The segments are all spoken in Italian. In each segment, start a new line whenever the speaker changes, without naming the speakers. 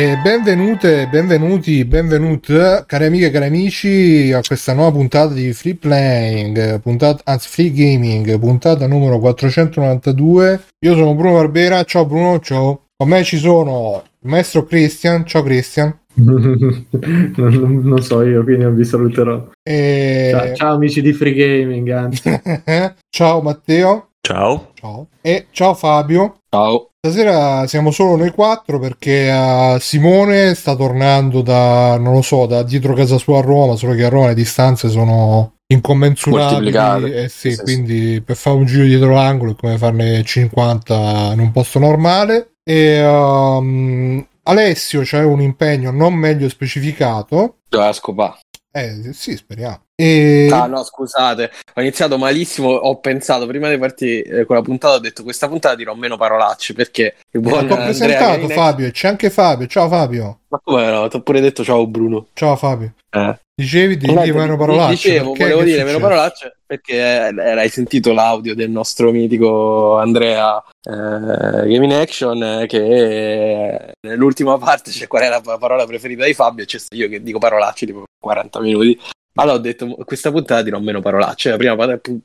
E benvenute, benvenuti, benvenute, cari amiche e cari amici, a questa nuova puntata di Free Playing, puntata, anzi Free Gaming, puntata numero 492. Io sono Bruno Barbera, ciao Bruno, ciao. Con me ci sono il maestro Christian, ciao Christian.
non, non so io, quindi non vi saluterò.
E...
Ciao, ciao amici di Free Gaming, anzi.
ciao Matteo.
Ciao.
Ciao. E ciao Fabio.
Ciao.
Stasera siamo solo noi quattro perché uh, Simone sta tornando da, non lo so, da dietro casa sua a Roma, solo che a Roma le distanze sono incommensurabili. Eh sì, sì, quindi sì. per fare un giro dietro l'angolo è come farne 50 in un posto normale. E um, Alessio c'è un impegno non meglio specificato.
Doveva scopare.
Eh sì, speriamo. E...
Ah no, scusate, ho iniziato malissimo, ho pensato prima di partire eh, con la puntata, ho detto questa puntata dirò meno parolacce perché
il buon eh, Ti ho presentato Fabio, e c'è anche Fabio, ciao Fabio.
Ma come no, ti ho pure detto ciao Bruno.
Ciao Fabio.
Eh.
Dicevi di dire meno parolacce.
Dicevo, volevo dire meno parolacce perché eh, hai sentito l'audio del nostro mitico Andrea eh, Gaming Action eh, che nell'ultima parte c'è qual è la parola preferita di Fabio e c'è io che dico parolacce tipo 40 minuti allora ho detto, questa puntata dirò meno parolacce. La prima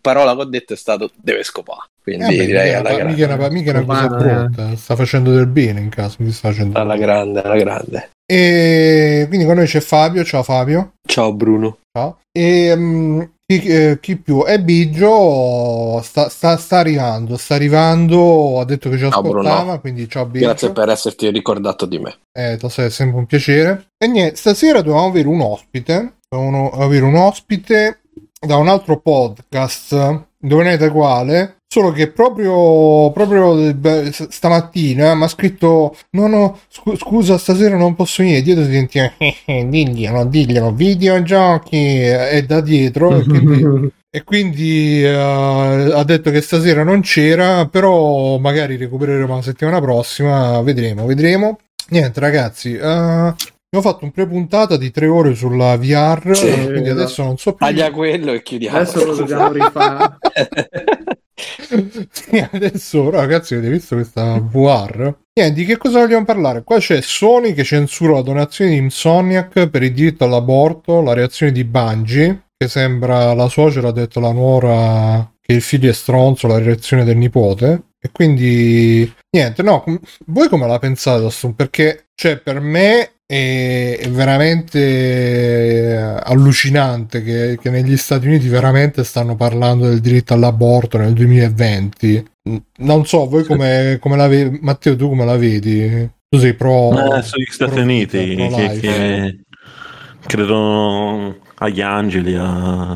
parola che ho detto è stato deve scopare. Quindi
eh,
direi
alla grande. Mica una, mica una cosa brutta, sta facendo del bene in caso. Mi sta facendo
alla grande, alla grande.
E quindi con noi c'è Fabio. Ciao Fabio.
Ciao Bruno.
Ciao. E um, chi, eh, chi, più? E Biggio sta, sta, sta, arrivando, sta arrivando, ha detto che ci ascoltava, ciao, quindi ciao Biggio.
Grazie per esserti ricordato di me.
Eh, è sempre un piacere. E niente, stasera dovevamo avere un ospite, dovevamo avere un ospite da un altro podcast, indovinate quale, solo che proprio, proprio stamattina mi ha scritto no no scu- scusa stasera non posso venire dietro si sentiva eh, eh, diglielo diglielo videogiochi e da dietro e quindi, e quindi uh, ha detto che stasera non c'era però magari recupereremo la settimana prossima vedremo vedremo. Niente ragazzi uh, Abbiamo fatto un pre-puntata di tre ore sulla VR, sì, quindi adesso non so
più. Taglia quello e chiudiamo.
Adesso lo dobbiamo rifare.
sì, adesso, ragazzi, avete visto questa VR? Niente, di che cosa vogliamo parlare? Qua c'è Sony che censura la donazione di Insomniac per il diritto all'aborto, la reazione di Bungie, che sembra la suocera ha detto la nuora che il figlio è stronzo, la reazione del nipote. E quindi, niente, no, voi come la pensate, Assun? Perché, cioè, per me è veramente allucinante che, che, negli Stati Uniti veramente stanno parlando del diritto all'aborto nel 2020. Non so, voi come, come la vedi, Matteo, tu come la vedi? Tu sei pro...
Eh, sugli Stati Uniti, che, che credono agli angeli, a,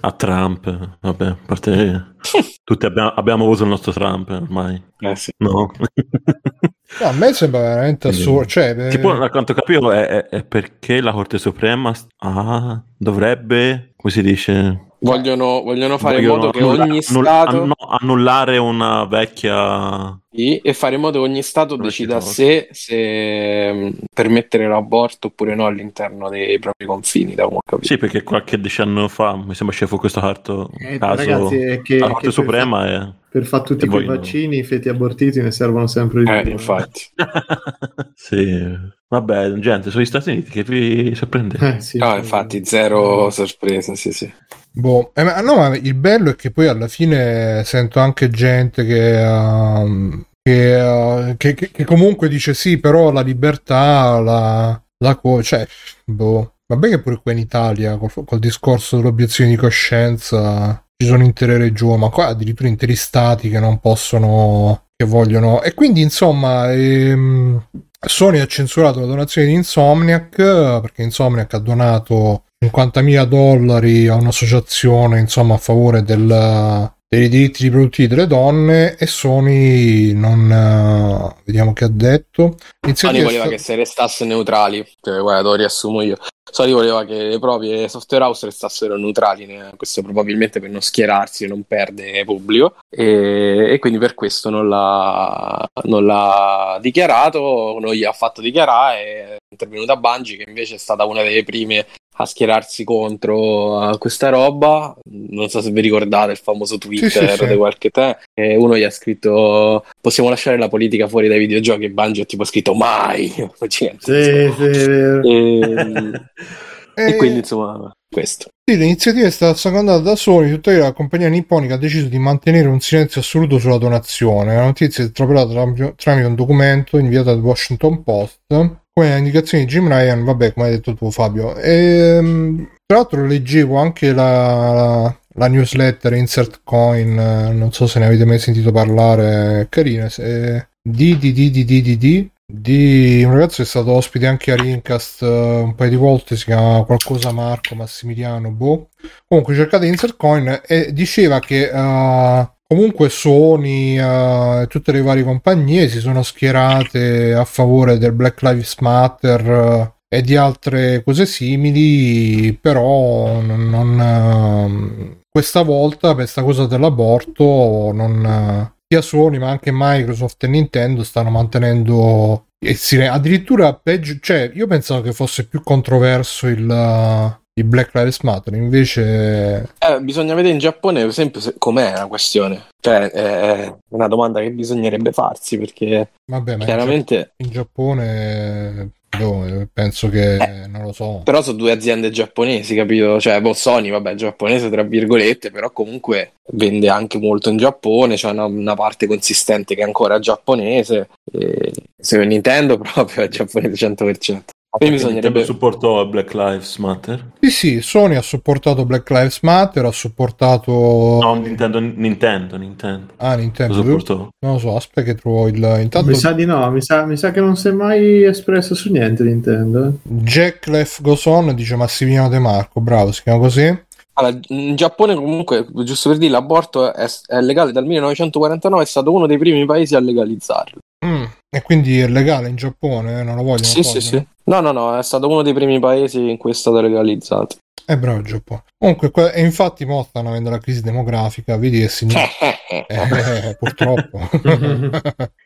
a Trump, vabbè, a parte... Tutti abbiamo, abbiamo avuto il nostro Trump ormai.
Eh sì.
No.
no a me sembra veramente assurdo. Cioè,
tipo, a quanto capivo, è, è, è, perché la Corte Suprema ah, dovrebbe, come si dice,
Vogliono, vogliono fare vogliono in modo che ogni annulla, Stato... Annu-
annullare una vecchia...
Sì, e fare in modo che ogni Stato decida sé se mm, permettere l'aborto oppure no all'interno dei propri confini, da
Sì, perché qualche decennio fa, mi sembra scemo questo carto eh, caso, ragazzi, è che, la Corte Suprema
per,
è...
Per fare tutti quei vaccini, i feti abortiti ne servono sempre di
eh,
più.
infatti.
sì... Vabbè, gente, sono gli Stati Uniti che vi sorprende.
Eh, sì, no, infatti, zero sorpresa, sì, sì.
Boh, eh, ma, no, ma il bello è che poi alla fine sento anche gente che, uh, che, uh, che, che, comunque dice sì, però la libertà, la, la co- cioè, boh. Vabbè che pure qua in Italia, col, col discorso dell'obiezione di coscienza, ci sono intere regioni, ma qua addirittura interi stati che non possono, che vogliono. E quindi, insomma, ehm, Sony ha censurato la donazione di Insomniac perché Insomniac ha donato 50.000 dollari a un'associazione insomma a favore del, dei diritti riproduttivi delle donne e Sony non uh, vediamo che ha detto.
Sony voleva sta... che se restasse neutrali cioè, guarda lo riassumo io. Sony voleva che le proprie software house restassero neutrali questo probabilmente per non schierarsi e non perdere pubblico. E, e quindi per questo non l'ha, non l'ha dichiarato non gli ha fatto dichiarare è intervenuta Bungie che invece è stata una delle prime a schierarsi contro questa roba. Non so se vi ricordate il famoso Twitter
Sì, sì, sì.
di qualche tempo. E uno gli ha scritto: Possiamo lasciare la politica fuori dai videogiochi? E Bungie ha tipo scritto mai.
Vero.
e,
E,
quindi insomma, questo.
sì, l'iniziativa è stata secondata da Sony, tuttavia la compagnia nipponica ha deciso di mantenere un silenzio assoluto sulla donazione. La notizia è tram- tramite un documento inviato al Washington Post come indicazioni di Jim Ryan, vabbè, come hai detto tu, Fabio. E, tra l'altro, leggevo anche la, la newsletter Insert Coin, eh, non so se ne avete mai sentito parlare, carina. Se, di, di, di, di, di, di, di un ragazzo che è stato ospite anche a Rincast eh, un paio di volte, si chiama qualcosa Marco Massimiliano, boh. Comunque cercate Insert Coin e diceva che uh, comunque Sony e tutte le varie compagnie si sono schierate a favore del Black Lives Matter eh, e di altre cose simili, però non, non, ehm, questa volta per questa cosa dell'aborto non eh, sia Sony ma anche Microsoft e Nintendo stanno mantenendo il silenzio. Addirittura peggio, cioè io pensavo che fosse più controverso il, il Black Lives Matter, invece
Eh, bisogna vedere in Giappone, per esempio, se- com'è la questione. Cioè, è una domanda che bisognerebbe farsi perché
vabbè, ma
chiaramente.
In Giappone boh, penso che non lo so.
Però sono due aziende giapponesi, capito? Cioè, boh, Sony, vabbè, giapponese tra virgolette, però comunque vende anche molto in Giappone, c'è una, una parte consistente che è ancora giapponese. E se Nintendo proprio è giapponese 100%. Quindi
Nintendo
bisognerebbe...
supportò a Black Lives Matter.
Sì, sì, Sony ha supportato Black Lives Matter, ha supportato
No, Nintendo, Nintendo, Nintendo.
ah,
Lo
Nintendo.
supportò.
Non lo so, aspetta che trovo il intanto
Mi sa di no, mi sa, mi sa che non si è mai espresso su niente Nintendo. eh.
Jack Lef Goson dice Massimiliano De Marco, bravo, si chiama così.
Allora, in Giappone comunque, giusto per dire, l'aborto è, è legale dal 1949, è stato uno dei primi paesi a legalizzarlo.
Mm, E quindi è legale in Giappone, eh? non lo vogliono
Sì, sì, sì. No, no, no, è stato uno dei primi paesi in cui è stato legalizzato.
È bravo il Giappone. Comunque, que- e infatti mo stanno avendo la crisi demografica, vedi che si... Eh, purtroppo.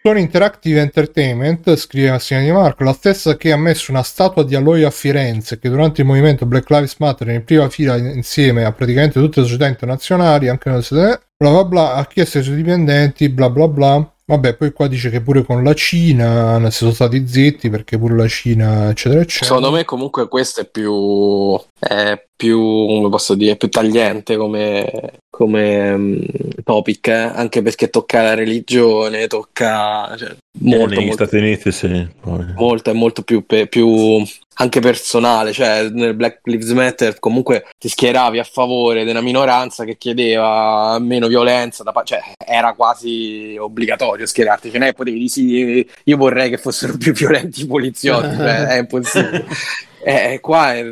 Sony Interactive Entertainment, scrive Massimiliano Di Marco, la stessa che ha messo una statua di Aloy a Firenze, che durante il movimento Black Lives Matter in prima fila insieme a praticamente tutte le società internazionali, anche nelle società, bla bla bla, ha chiesto ai suoi dipendenti, bla bla bla. Vabbè, poi qua dice che pure con la Cina ne sono stati zitti perché pure la Cina, eccetera, eccetera.
Secondo me comunque questo è più, è più, come posso dire, più tagliente come, come mm, topic, eh? anche perché tocca la religione, tocca cioè, molto,
Negli
molto,
Stati Uniti, sì. Poi.
molto, è molto più, pe- più anche personale, cioè nel Black Lives Matter comunque ti schieravi a favore di una minoranza che chiedeva meno violenza, da pa- cioè era quasi obbligatorio schierarti, cioè non è che potevi dire sì, io vorrei che fossero più violenti i poliziotti, cioè, è impossibile. Eh, qua è,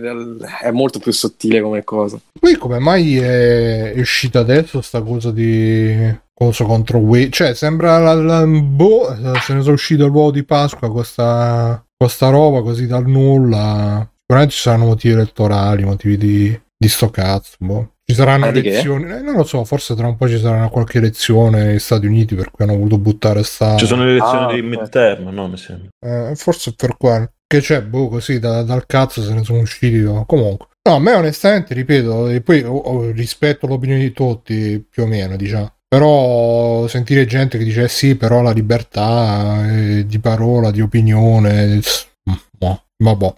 è molto più sottile come cosa.
Poi come mai è uscita adesso sta cosa di cosa contro Wii? Cioè, sembra la, la- boh, se ne sono uscito l'uovo di Pasqua questa, questa roba così dal nulla. Sicuramente ci saranno motivi elettorali, motivi di, di sto cazzo, boh. Ci saranno
Ah,
elezioni, eh, non lo so, forse tra un po' ci sarà qualche elezione negli Stati Uniti per cui hanno voluto buttare sta...
Ci sono le elezioni
Ah,
di midterm, no? Mi sembra.
Eh, forse per quello. Che c'è, boh, così da- dal cazzo se ne sono usciti. no? Comunque. No, a me onestamente, ripeto, e poi oh, oh, rispetto l'opinione di tutti, più o meno, diciamo. Però sentire gente che dice eh sì, però la libertà eh, di parola, di opinione, tss, mm, vabbè.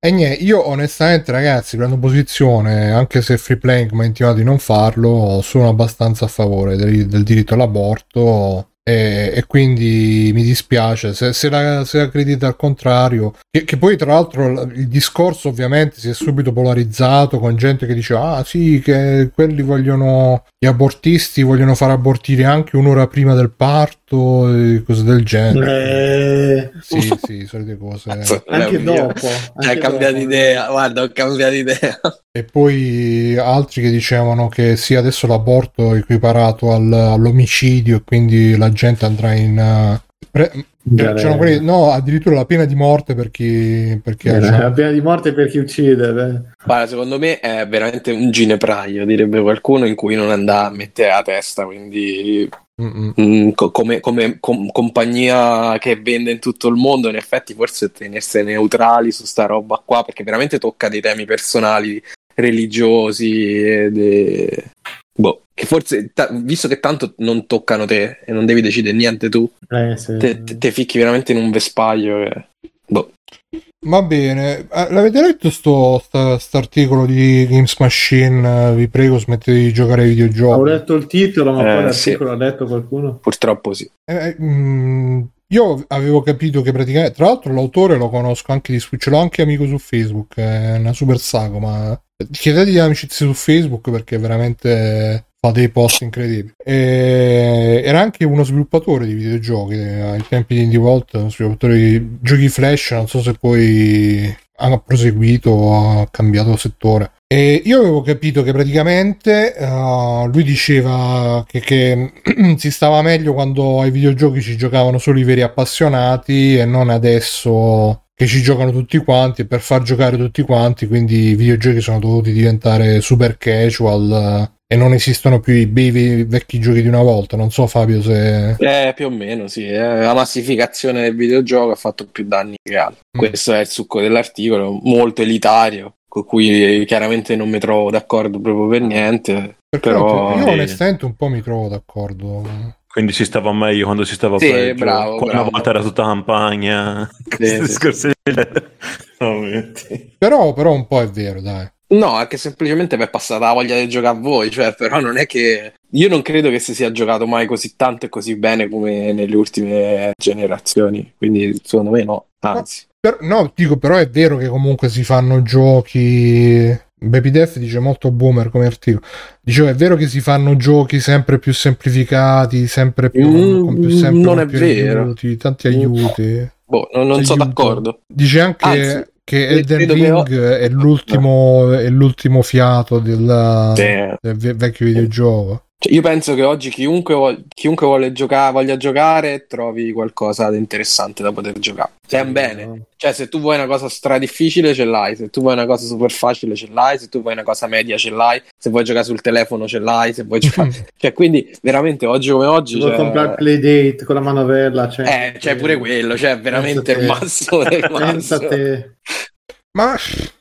E niente, io onestamente ragazzi prendo posizione, anche se Free Playing mi ha intimato di non farlo, sono abbastanza a favore del, del diritto all'aborto e, e quindi mi dispiace se, se la, se la credita al contrario, che, che poi tra l'altro il, discorso ovviamente si è subito polarizzato con gente che dice ah sì che quelli vogliono, gli abortisti vogliono far abortire anche un'ora prima del parto e cose del genere.
Eh,
Sì, sì, solite cose.
anche dopo.
Hai
anche
cambiato
dopo.
idea, guarda, ho cambiato idea.
E poi altri che dicevano che sì, adesso l'aborto è equiparato al- all'omicidio e quindi la gente andrà in... eh, pre- C'erano quelli, no, addirittura la pena di morte per chi. Per chi
eh, la pena di morte per chi uccide. Beh.
Guarda, secondo me è veramente un ginepraio, direbbe qualcuno, in cui non andava a mettere la testa. Quindi, mm, come, come com- compagnia che vende in tutto il mondo, in effetti, forse tenersi neutrali su sta roba qua, perché veramente tocca dei temi personali religiosi. De... Boh, che forse, ta- visto che tanto non toccano te e non devi decidere niente tu,
eh, sì.
te, te, te, ficchi veramente in un vespaglio. Che... Boh.
Va bene, eh, l'avete letto sto st- articolo di Games Machine? Vi prego, smettete di giocare ai videogiochi.
Ho letto il titolo, ma eh, poi l'articolo sì. l'ha letto qualcuno?
Purtroppo sì.
Eh, mh, mm, io avevo capito che praticamente, tra l'altro l'autore lo conosco anche di ce l'ho anche amico su Facebook, è una super sago, ma chiedetegli amicizie su Facebook perché veramente fa dei post incredibili. E era anche uno sviluppatore di videogiochi eh, ai tempi di Indie Vault, uno sviluppatore di giochi Flash, non so se poi ha proseguito o ha cambiato settore. E io avevo capito che praticamente uh, lui diceva che, che si stava meglio quando ai videogiochi ci giocavano solo i veri appassionati e non adesso che ci giocano tutti quanti e per far giocare tutti quanti quindi i videogiochi sono dovuti diventare super casual e non esistono più i bei vecchi giochi di una volta. Non so, Fabio, se.
Eh, più o meno, sì. Eh. La massificazione del videogioco ha fatto più danni che altro. Mm. Questo è il succo dell'articolo, molto elitario, con cui chiaramente non mi trovo d'accordo proprio per niente. Perché però
io onestamente un po' mi trovo d'accordo.
Quindi si stava meglio quando si stava
sì,
peggio.
Bravo,
Una
bravo.
volta era tutta campagna.
Sì, sì.
però, però un po' è vero, dai.
No, è che semplicemente mi è passata la voglia di giocare a voi, cioè, però non è che... Io non credo che si sia giocato mai così tanto e così bene come nelle ultime generazioni, quindi secondo me no, anzi.
No, per, no dico, però è vero che comunque si fanno giochi... Baby Death dice molto boomer come articolo. Dicevo, è vero che si fanno giochi sempre più semplificati, sempre più...
Mm,
con più sempre
non è vero.
Aiuti, tanti aiuti.
Boh, non, non sono d'accordo.
Dice anche...
Anzi,
che Elden Ring ho... è, l'ultimo, è l'ultimo fiato del,
sì.
del vecchio videogioco.
Cioè, io penso che oggi chiunque, vog- chiunque vuole giocare, voglia giocare trovi qualcosa di interessante da poter giocare. Se è un bene. Cioè, se tu vuoi una cosa stra difficile, ce l'hai. Se tu vuoi una cosa super facile, ce l'hai. Se tu vuoi una cosa media, ce l'hai. Se vuoi giocare sul telefono, ce l'hai. Se vuoi giocare. cioè, quindi, veramente, oggi come oggi.
Devo
cioè...
comprare Playdate con la manovella. Cioè,
eh, c'è pure quello. Cioè, veramente il massimo del
te.
Ma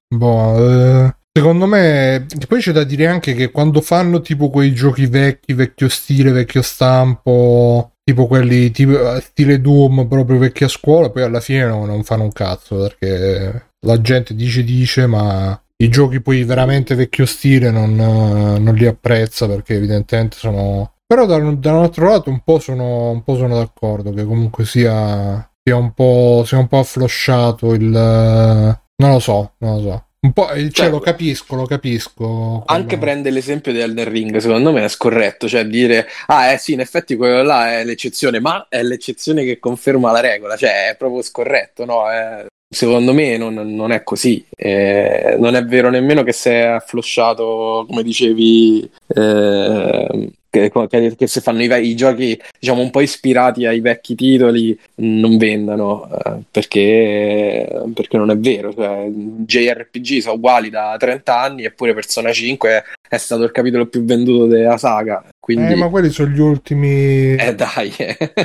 boh, eh, secondo me poi c'è da dire anche che quando fanno tipo quei giochi vecchi, vecchio stile, vecchio stampo, tipo quelli tipo, stile Doom, proprio vecchia scuola, poi alla fine no, non fanno un cazzo perché la gente dice dice, ma i giochi poi veramente vecchio stile non, non li apprezza perché evidentemente sono però da, da un altro lato un po' sono un po' sono d'accordo che comunque sia sia un po' sia un po' afflosciato il non lo so, non lo so. Un po', cioè, cioè, lo capisco, lo capisco.
Anche prende l'esempio di Elden Ring, secondo me è scorretto, cioè dire, ah eh sì, in effetti quello là è l'eccezione, ma è l'eccezione che conferma la regola, cioè è proprio scorretto, no? È, secondo me non, non è così, eh, non è vero nemmeno che si è afflosciato, come dicevi, eh, che, che, che, se fanno i, i, giochi diciamo un po' ispirati ai vecchi titoli non vendano eh, perché, perché non è vero. Cioè, JRPG sono uguali da 30 anni eppure Persona 5 è stato il capitolo più venduto della saga quindi...
eh ma quelli sono gli ultimi
eh dai.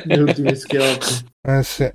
gli ultimi schioppi
eh sì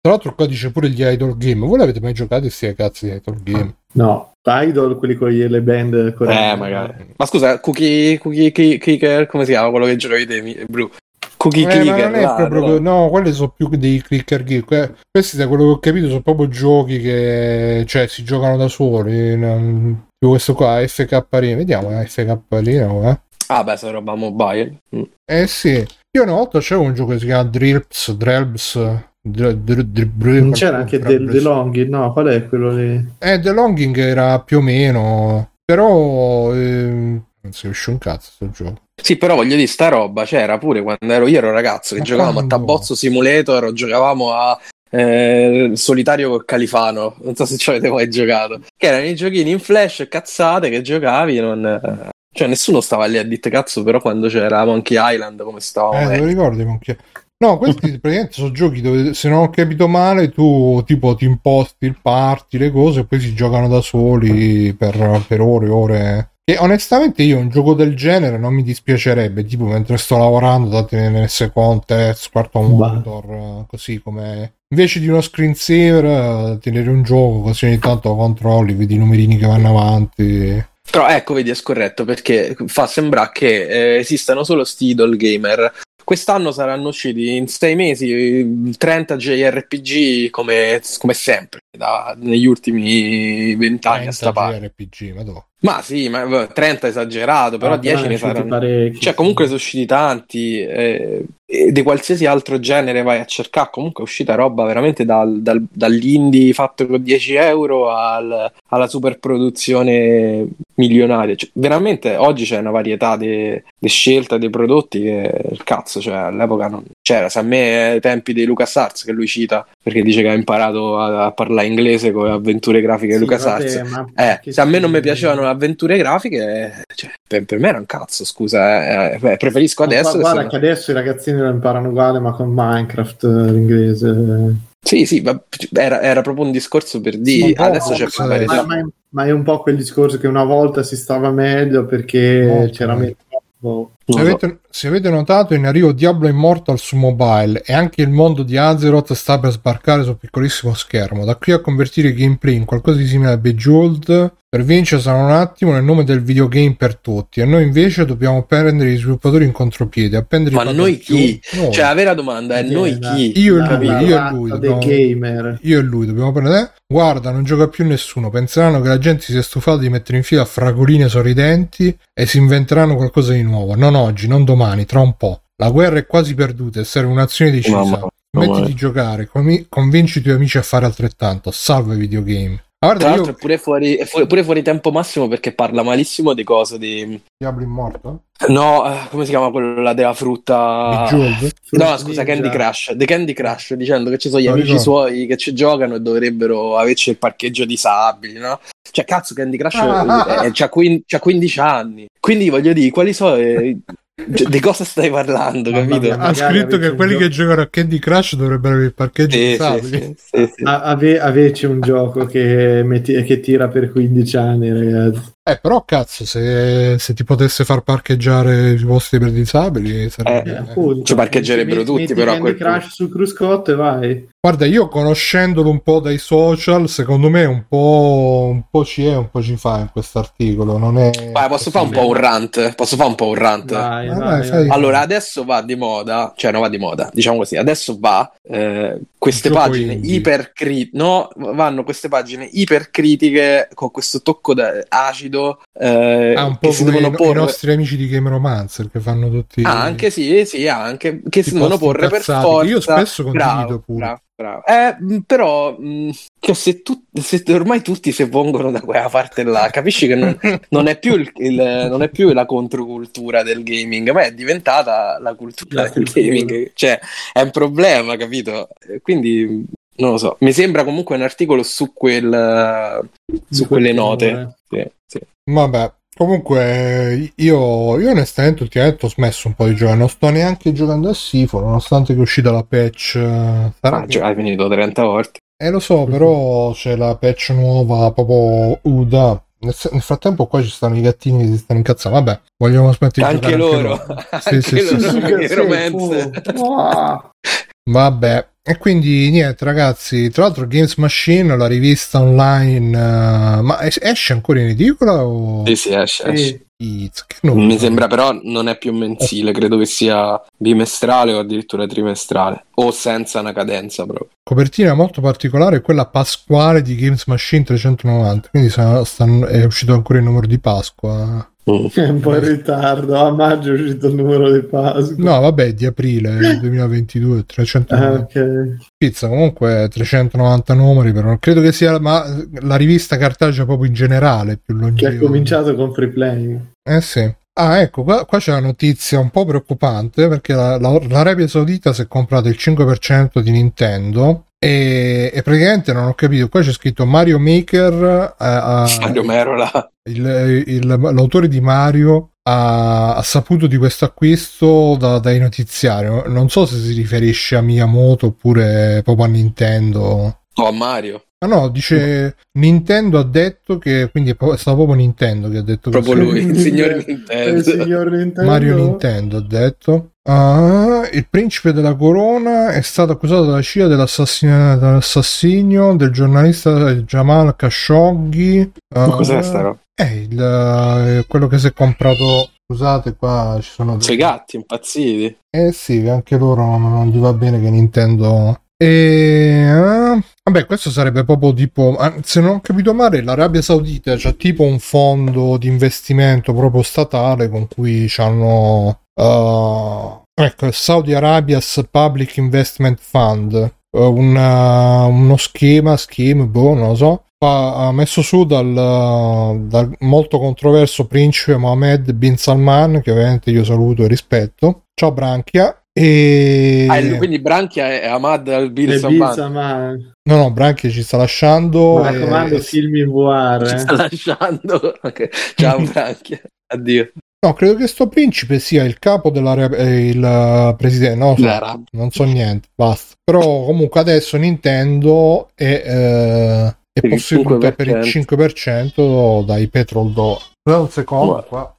tra l'altro qua dice pure gli idol game voi l'avete mai giocato questi cazzi di idol game?
no Idol, quelli con le band
coreane. Eh, magari. Ma scusa, Cookie, cookie Clicker, come si chiama quello che giocavi te, Bru? Cookie
eh,
Clicker.
non è là, proprio, no, quelli sono più dei clicker geek. Questi, da quello che ho capito, sono proprio giochi che cioè, si giocano da soli. Non... Questo qua, FK Arena. Vediamo, FK Arena, eh.
Ah, beh, se roba mobile. Mm.
Eh sì. Io una volta c'avevo un gioco che si chiama Drips, Drelbs
non c'era anche The, The Longing, no? Qual è quello lì?
Eh, The Longing era più o meno, però eh, non si riesce un cazzo sto gioco.
Sì, però voglio dire, sta roba c'era pure quando ero io ero ragazzo che Ma giocavamo quando? a Tabozzo Simulator, giocavamo a eh, Solitario col Califano, non so se ci avete mai giocato, che erano i giochini in flash cazzate che giocavi, non... Cioè, nessuno stava lì a dire cazzo, però quando c'era Monkey Island, come stavamo.
Eh, lo ricordi Monkey No, questi praticamente sono giochi dove, se non ho capito male, tu tipo ti imposti il party, le cose, e poi si giocano da soli per, per ore e ore. E onestamente io un gioco del genere non mi dispiacerebbe, tipo mentre sto lavorando, datemi secondo, terzo, quarto monitor, così come... Invece di uno screensaver, tenere un gioco, così ogni tanto controlli, vedi i numerini che vanno avanti.
Però ecco, vedi, è scorretto perché fa sembrare che eh, esistano solo sti idol gamer Quest'anno saranno usciti in sei mesi 30 JRPG come, come sempre, da, negli ultimi vent'anni a sta parte. JRPG, ma dove? Ma sì, ma 30 esagerato, però ah, 10 ne saranno. Parecchi, cioè, comunque sono usciti tanti. Eh, di qualsiasi altro genere vai a cercare, comunque è uscita roba veramente dal, dal, dall'indie fatto con 10 euro al, alla super produzione milionaria. Cioè, veramente oggi c'è una varietà di scelte dei prodotti che il cazzo, cioè all'epoca non c'era. Se a me ai tempi di Lucas Arts che lui cita perché dice che ha imparato a, a parlare inglese con le avventure grafiche sì, di Lucas Arts, eh, se a me non mi piacevano avventure grafiche, cioè, per, per, me era un cazzo, scusa, eh, eh, preferisco adesso.
Ma guarda che adesso i ragazzini lo imparano uguale, ma con Minecraft eh, l'inglese.
Sì, sì, ma era, era proprio un discorso per dire adesso c'è più
ma, ma, ma, è un po' quel discorso che una volta si stava meglio perché Molto c'era meno
Boh. Se avete, se avete, notato, in arrivo Diablo Immortal su mobile e anche il mondo di Azeroth sta per sbarcare sul piccolissimo schermo. Da qui a convertire gameplay in qualcosa di simile a Bejeweled, per vincere sarà un attimo nel nome del videogame per tutti. E noi invece dobbiamo prendere gli sviluppatori in contropiede. Appendere
Ma noi chi? Noi. Cioè, la vera domanda è: noi chi?
Io e lui, io e lui. Dobbiamo, io e lui dobbiamo prendere. Guarda, non gioca più nessuno. Penseranno che la gente si sia stufata di mettere in fila fragoline sorridenti e si inventeranno qualcosa di nuovo. Non oggi, non domani, tra un po'. La guerra è quasi perduta e serve un'azione decisa. Mamma, Smetti di giocare, convinci i tuoi amici a fare altrettanto. Salva i videogame.
Guarda, Tra l'altro io... è pure fuori, è pure fuori tempo massimo perché parla malissimo di cose di...
Diablo immorto?
No, eh, come si chiama quella della frutta? No, scusa, Candy Crush. The Candy Crush, dicendo che ci sono gli no, amici suoi che ci giocano e dovrebbero averci il parcheggio disabili, no? Cioè, cazzo, Candy Crush ah, ah, ah. C'ha, 15 anni. Quindi voglio dire, quali sono cioè, di cosa stai parlando, capito?
Ha scritto che quelli gioco... che giocano a Candy Crush dovrebbero avere il parcheggio sì, sì,
sì, sì, Ave, Aveci un gioco che, metti, che tira per 15 anni, ragazzi.
Eh, però cazzo, se, se, ti potesse far parcheggiare i posti per disabili,
sarebbe... Eh, appunto, ci parcheggerebbero tutti, metti però...
Candy Crush punto. su Cruscott e vai.
Guarda, io conoscendolo un po' dai social, secondo me un po', un po' ci è, un po' ci fa in questo articolo. Non è
vai, posso fare un po' un rant? Posso fare un po' un rant? Vai, ah, vai, vai, allora, adesso va di moda, cioè non va di moda, diciamo così, adesso va eh, queste pagine ipercritiche, no, vanno queste pagine ipercritiche con questo tocco acido
eh, ah, un po' si devono i, porre... i nostri amici di Game Romancer che fanno tutti...
Ah, anche sì, sì, anche, che si devono porre per forza...
Io spesso condivido bravo, pure.
Bravo. Bravo. Eh, però, mh, che se, tu, se ormai tutti si pongono da quella parte là, capisci che non, non, è più il, il, non, è più la controcultura del gaming, ma è diventata la cultura la del cultura. gaming. Cioè, è un problema, capito? Quindi, non lo so. Mi sembra comunque un articolo su, quel, su quelle note. Sì, sì.
Vabbè, Comunque, io, io onestamente ultimamente ho smesso un po' di giocare, non sto neanche giocando a Sifo, nonostante che è uscita la patch.
Eh, sarà ah, che... hai finito 30 volte.
Eh, lo so, però c'è la patch nuova proprio UDA. Nel, nel, frattempo qua ci stanno i gattini che si stanno incazzando. Vabbè, vogliamo smettere
di giocare anche loro. Anche sì, loro. Sì, sì, sì,
Vabbè, e quindi niente ragazzi, tra l'altro Games Machine, la rivista online, uh, ma esce ancora in edicola? O...
Sì, sì, esce. esce. Mi sembra però non è più mensile, credo che sia bimestrale o addirittura trimestrale o senza una cadenza proprio.
Copertina molto particolare, quella pasquale di Games Machine 390, quindi stanno, è uscito ancora il numero di Pasqua.
È un po' in ritardo, a maggio è uscito il numero di Pasqua.
No, vabbè, di aprile 2022, 390. Ah, okay. Pizza, comunque 390 numeri, però credo che sia ma la rivista cartacea proprio in generale più longeva.
Che ha cominciato con Free Play.
Eh sì. Ah, ecco, qua, qua, c'è una notizia un po' preoccupante perché la, la, l'Arabia Saudita si è comprato il 5% di Nintendo e, e, praticamente non ho capito, qua c'è scritto Mario Maker,
eh, Mario Merola.
Il, il, l'autore di Mario ha, ha saputo di questo acquisto da, dai notiziari. Non so se si riferisce a Miyamoto oppure proprio a Nintendo.
O a Mario.
Ah no, dice Nintendo ha detto che quindi è stato proprio Nintendo che ha detto
proprio
così.
lui, il signor Nintendo.
Il signor Nintendo.
Mario Nintendo ha detto. Ah, il principe della corona è stato accusato dalla CIA dell'assassinio, del giornalista Jamal Khashoggi.
Ma cos'è sta roba?
È il, eh, quello che si è comprato. Scusate, qua ci sono
C'è i gatti impazziti.
Eh sì, anche loro non, non gli va bene che Nintendo. E eh, vabbè, questo sarebbe proprio tipo. Se non ho capito male, l'Arabia Saudita c'ha tipo un fondo di investimento proprio statale con cui hanno. ecco, il Saudi Arabia's Public Investment Fund. eh, una- uno schema, scheme, boh, non lo so. ha messo su dal, dal molto controverso principe Mohammed bin Salman, che ovviamente io saluto e rispetto. Ciao Branchia. E...
Ah, quindi Branchia è Ahmad
pizza, ma
No, no, Branchia ci sta lasciando.
mi raccomando,
e-
film in VR.
Ci
eh.
sta lasciando. Ok. Ciao Branchia. Addio.
No, credo che sto principe sia il capo della eh, il eh, presidente. No, so,
L'Arab.
non so niente, basta. Però comunque adesso Nintendo è, eh, è
Per il
posseduta per il 5% dai petrol dollar. Aspetta un secondo
Guarda.
qua.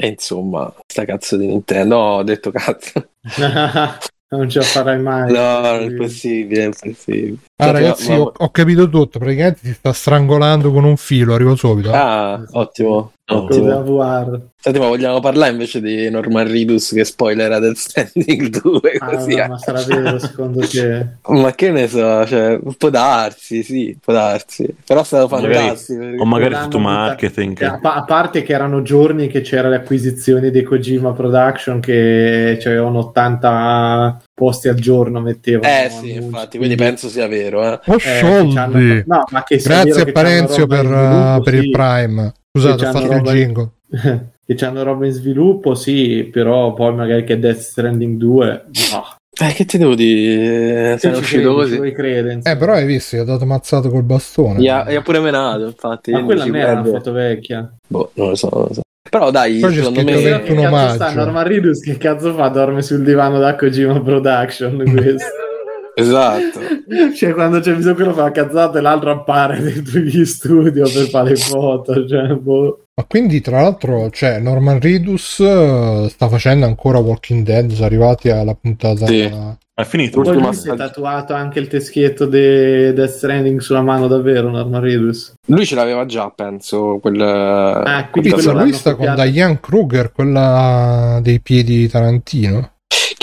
E insomma, sta cazzo di Nintendo. No, ho detto cazzo.
non ce la farai mai.
No, non è possibile, è impossibile.
Ah,
Cioè,
ragazzi,
ma-
ho, ho capito tutto. Praticamente si sta strangolando con un filo. Arrivo subito.
Ah, ottimo.
Cos'è
ottimo.
VR?
Senti, ma vogliamo parlare invece di Norman Ridus che spoilera del Standing 2
Ah,
così?
no, ma sarà vero secondo te?
Ma che ne so, cioè, può darsi, sì, può darsi. Però è stato
Magari-
fantastico.
O magari tutto marketing.
A, pa- a parte che erano giorni che c'era le acquisizioni dei Kojima Production che c'erano 80 posti al giorno mettevano.
Eh sì,
annunci,
infatti, quindi penso sia vero, eh.
Ho
eh, che no, ma che
Grazie a
che
Parenzio per, uh, per il
sì.
Prime. Scusate,
Che
ho
c'hanno
fatto il
roba in-
jingle.
che c'hanno roba in sviluppo, sì, però poi magari che Death Stranding 2 no.
Eh, che ti devo dire?
Ci
uscito così.
Eh, però hai visto, gli ha dato mazzato col bastone.
Gli ha, pure menato, infatti.
ma quella non era una foto vecchia.
Boh, non lo so, non lo so. Però dai,
c'è
secondo me...
Che
un
cazzo
omaggio.
sta Norman Reedus che cazzo fa? Dorme sul divano da Kojima Production questo.
Esatto.
cioè quando c'è bisogno quello fa la cazzata e l'altro appare dentro gli studio per fare le foto cioè, boh.
Ma quindi, tra l'altro, cioè, Norman Reedus eh, sta facendo ancora Walking Dead. Sono arrivati alla puntata.
Sì.
È finito.
poi lui si è tatuato anche il teschietto di Death Stranding sulla mano davvero Norman Reedus
Lui ce l'aveva già, penso, quel...
ah quindi
lui sta con
copiato.
Diane Kruger, quella dei piedi Tarantino.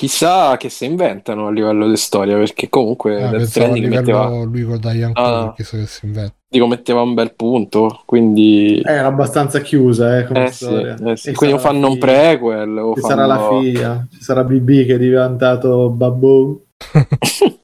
Chissà che si inventano a livello di storia, perché comunque
Ah,
Death Stranding metteva,
lui con Diane
Ah.
Chissà che si inventa.
dico, metteva un bel punto, quindi...
era abbastanza chiusa eh, come
Eh sì,
storia
eh sì.
E
quindi o fanno un prequel o
ci
fanno...
sarà la figlia ci sarà BB che è diventato babbo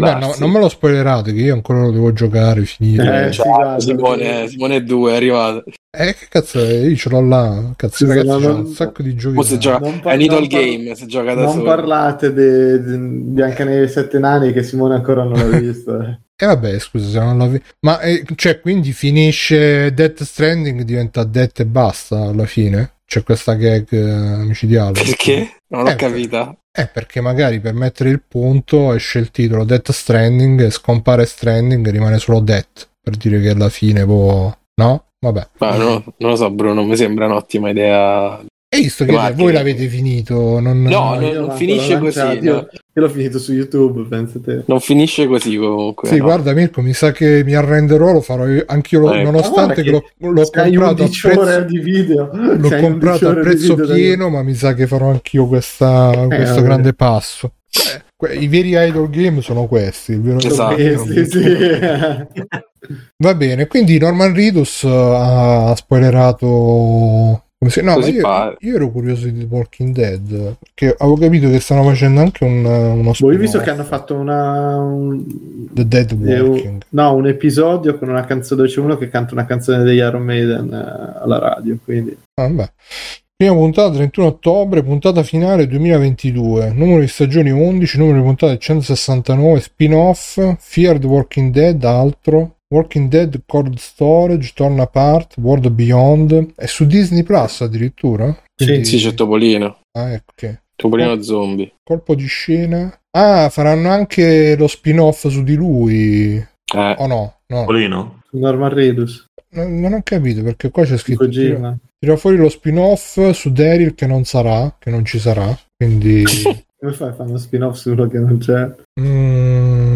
Vabbè, no, non me lo spoilerate, che io ancora lo devo giocare, finire.
Eh,
Eh,
guarda,
Simone, Simone 2 è arrivato.
che cazzo è? Io ce l'ho là. Cazzo,
Sì,
ragazzi,
non-
un sacco di giochi.
O se
da-
gioca... È
par-
un idol
non par-
game, se gioca da
non
solo.
parlate di Biancaneve e Sette Nani che Simone ancora non l'ha visto eh.
E vabbè, scusa, se non l'ho vi- Ma eh, cioè, quindi finisce Death Stranding, diventa Death e basta alla fine? C'è questa gag eh, micidiale.
Perché? Non l'ho
Eh,
capita.
Eh, perché magari per mettere il punto esce il titolo Death Stranding scompare Stranding e rimane solo Death. Per dire che alla fine può... No? Vabbè.
Ma no, non lo so, Bruno, mi sembra un'ottima idea.
E visto che voi l'avete finito, non...
No,
io
non finisce così,
lanciato,
no.
Io, io l'ho finito su YouTube, penso te.
Non finisce così comunque.
Sì,
no.
guarda Mirko, mi sa che mi arrenderò, lo farò io- anch'io, lo-
Ecco.
nonostante che l'ho, l'ho comprato a
11
prezzo,
di video.
l'ho
se hai 11
comprato a prezzo pieno, ma mi sa che farò anch'io questa, questo
vabbè.
grande passo. Eh, que- I veri idol game sono questi. il vero
Esatto.
Eh, sì, sì.
Va bene, quindi Norman Reedus uh, ha spoilerato. Come si... No, io, io ero curioso di The Walking Dead. Perché avevo capito che stanno facendo anche un, uno
Voi
spin-off,
visto che hanno fatto una. Un,
The Dead
eh,
Walking.
un- no, un episodio con una canzone dove c'è uno che canta una canzone degli Iron Maiden eh, alla radio. Quindi
Ah, beh. Prima puntata 31 ottobre, puntata finale 2022, numero di stagioni 11, numero di puntate 169, spin-off, Fear the Walking Dead, altro, Walking Dead Cold Storage, Torn Apart, World Beyond, è su Disney Plus addirittura? Quindi...
Sì, c'è Topolino.
Ah, ecco. Okay.
Topolino zombie.
Colpo di scena. Ah, faranno anche lo spin-off su di lui.
Eh.
O no? no.
Topolino?
Norman Reedus.
Non, non ho capito perché qua c'è scritto
Kojima.
tira fuori lo spin-off su Daryl che non sarà, che non ci sarà. Quindi
Come fai a fare uno spin-off su uno che non c'è?
mm,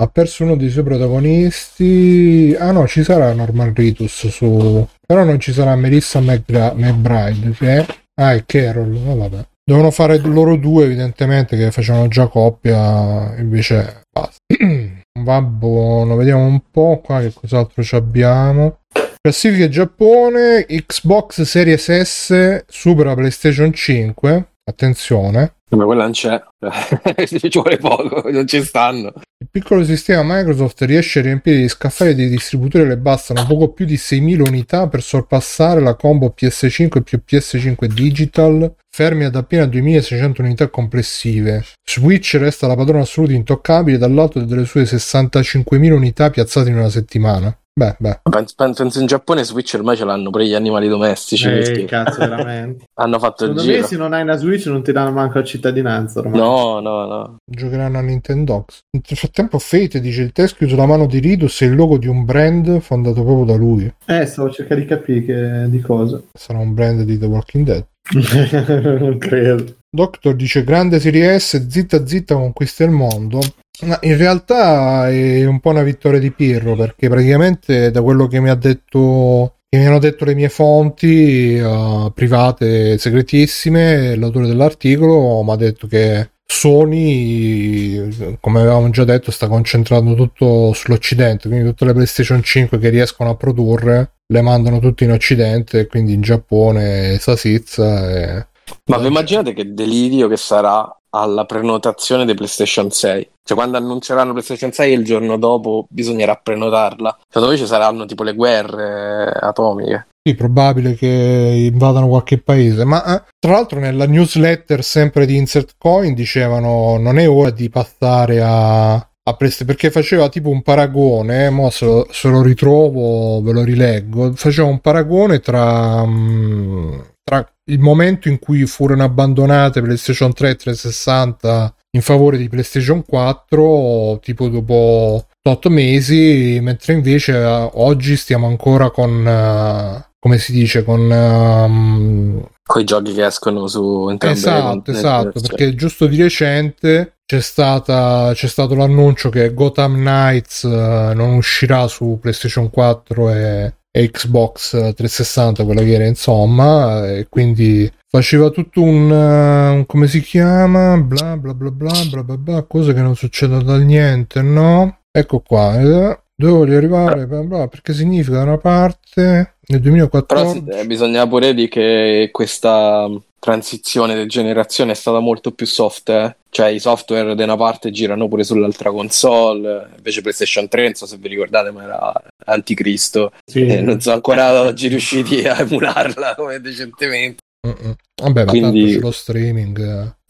ha perso uno dei suoi protagonisti. Ah no, ci sarà Norman Reedus su però non ci sarà Melissa McGra- McBride che Ah, e Carol, oh, vabbè. Devono fare loro due, evidentemente, che facevano già coppia, invece basta. Va buono, vediamo un po' qua che cos'altro ci abbiamo. Classifiche Giappone, Xbox Series S supera PlayStation 5. Attenzione.
Ma quella non c'è. ci vuole poco, non ci stanno.
Il piccolo sistema Microsoft riesce a riempire gli scaffali dei distributori le bastano poco più di 6.000 unità per sorpassare la combo PS5 più PS5 Digital, fermi ad appena 2.600 unità complessive. Switch resta la padrona assoluta intoccabile dall'alto delle sue 65.000 unità piazzate in una settimana. Beh, beh.
Penso, penso in Giappone Switch ormai ce l'hanno pure gli animali domestici.
Eh,
perché
cazzo, veramente.
hanno fatto il
Secondo
giro.
me se non hai una Switch non ti danno manco la cittadinanza ormai.
No, no, no.
Giocheranno a Nintendox. Nel frattempo Fate dice il teschio sulla mano di Ridus è il logo di un brand fondato proprio da lui.
Eh, stavo cercando di capire che... di cosa.
Sarà un brand di The Walking Dead.
non credo.
Doctor dice grande Serie S, zitta zitta conquista il mondo. In realtà è un po' una vittoria di Pirro perché praticamente da quello che mi ha detto che mi hanno detto le mie fonti uh, private segretissime, l'autore dell'articolo mi ha detto che Sony, come avevamo già detto, sta concentrando tutto sull'Occidente, quindi tutte le PlayStation 5 che riescono a produrre le mandano tutte in Occidente, quindi in Giappone, Sasizza e...
Ma vi immaginate che delirio che sarà alla prenotazione di PlayStation 6? Cioè, quando annunceranno PlayStation 6 il giorno dopo bisognerà prenotarla. Cioè, dove ci saranno tipo le guerre atomiche.
Sì, probabile che invadano qualche paese, ma eh, tra l'altro nella newsletter sempre di Insert Coin dicevano non è ora di passare a, a PlayStation perché faceva tipo un paragone, eh, mo se lo, se lo ritrovo ve lo rileggo, faceva un paragone tra, mm, tra il momento in cui furono abbandonate PlayStation 3 e 360 in favore di PlayStation 4 tipo dopo 8 mesi mentre invece eh, oggi stiamo ancora con eh, come si dice con um,
Con i giochi che escono su entrambe
esatto esatto
cioè.
perché giusto di recente c'è, stata, c'è stato l'annuncio che Gotham Knights eh, non uscirà su PlayStation 4 e, e Xbox 360 quella che era insomma e quindi faceva tutto un, uh, un come si chiama? Bla bla bla bla bla bla bla cose che non succedono dal niente no? Ecco qua eh, dove voglio arrivare? Bla bla, perché significa da una parte nel
Però
2014
sì, eh, bisogna pure dire che questa transizione di generazione è stata molto più soft, eh. cioè i software da una parte girano pure sull'altra console, invece PlayStation 3, non so se vi ricordate, ma era anticristo,
Sì.
e non sono ancora oggi riusciti a emularla come decentemente.
Mm-mm. vabbè ma
Quindi-
tanto c'è lo streaming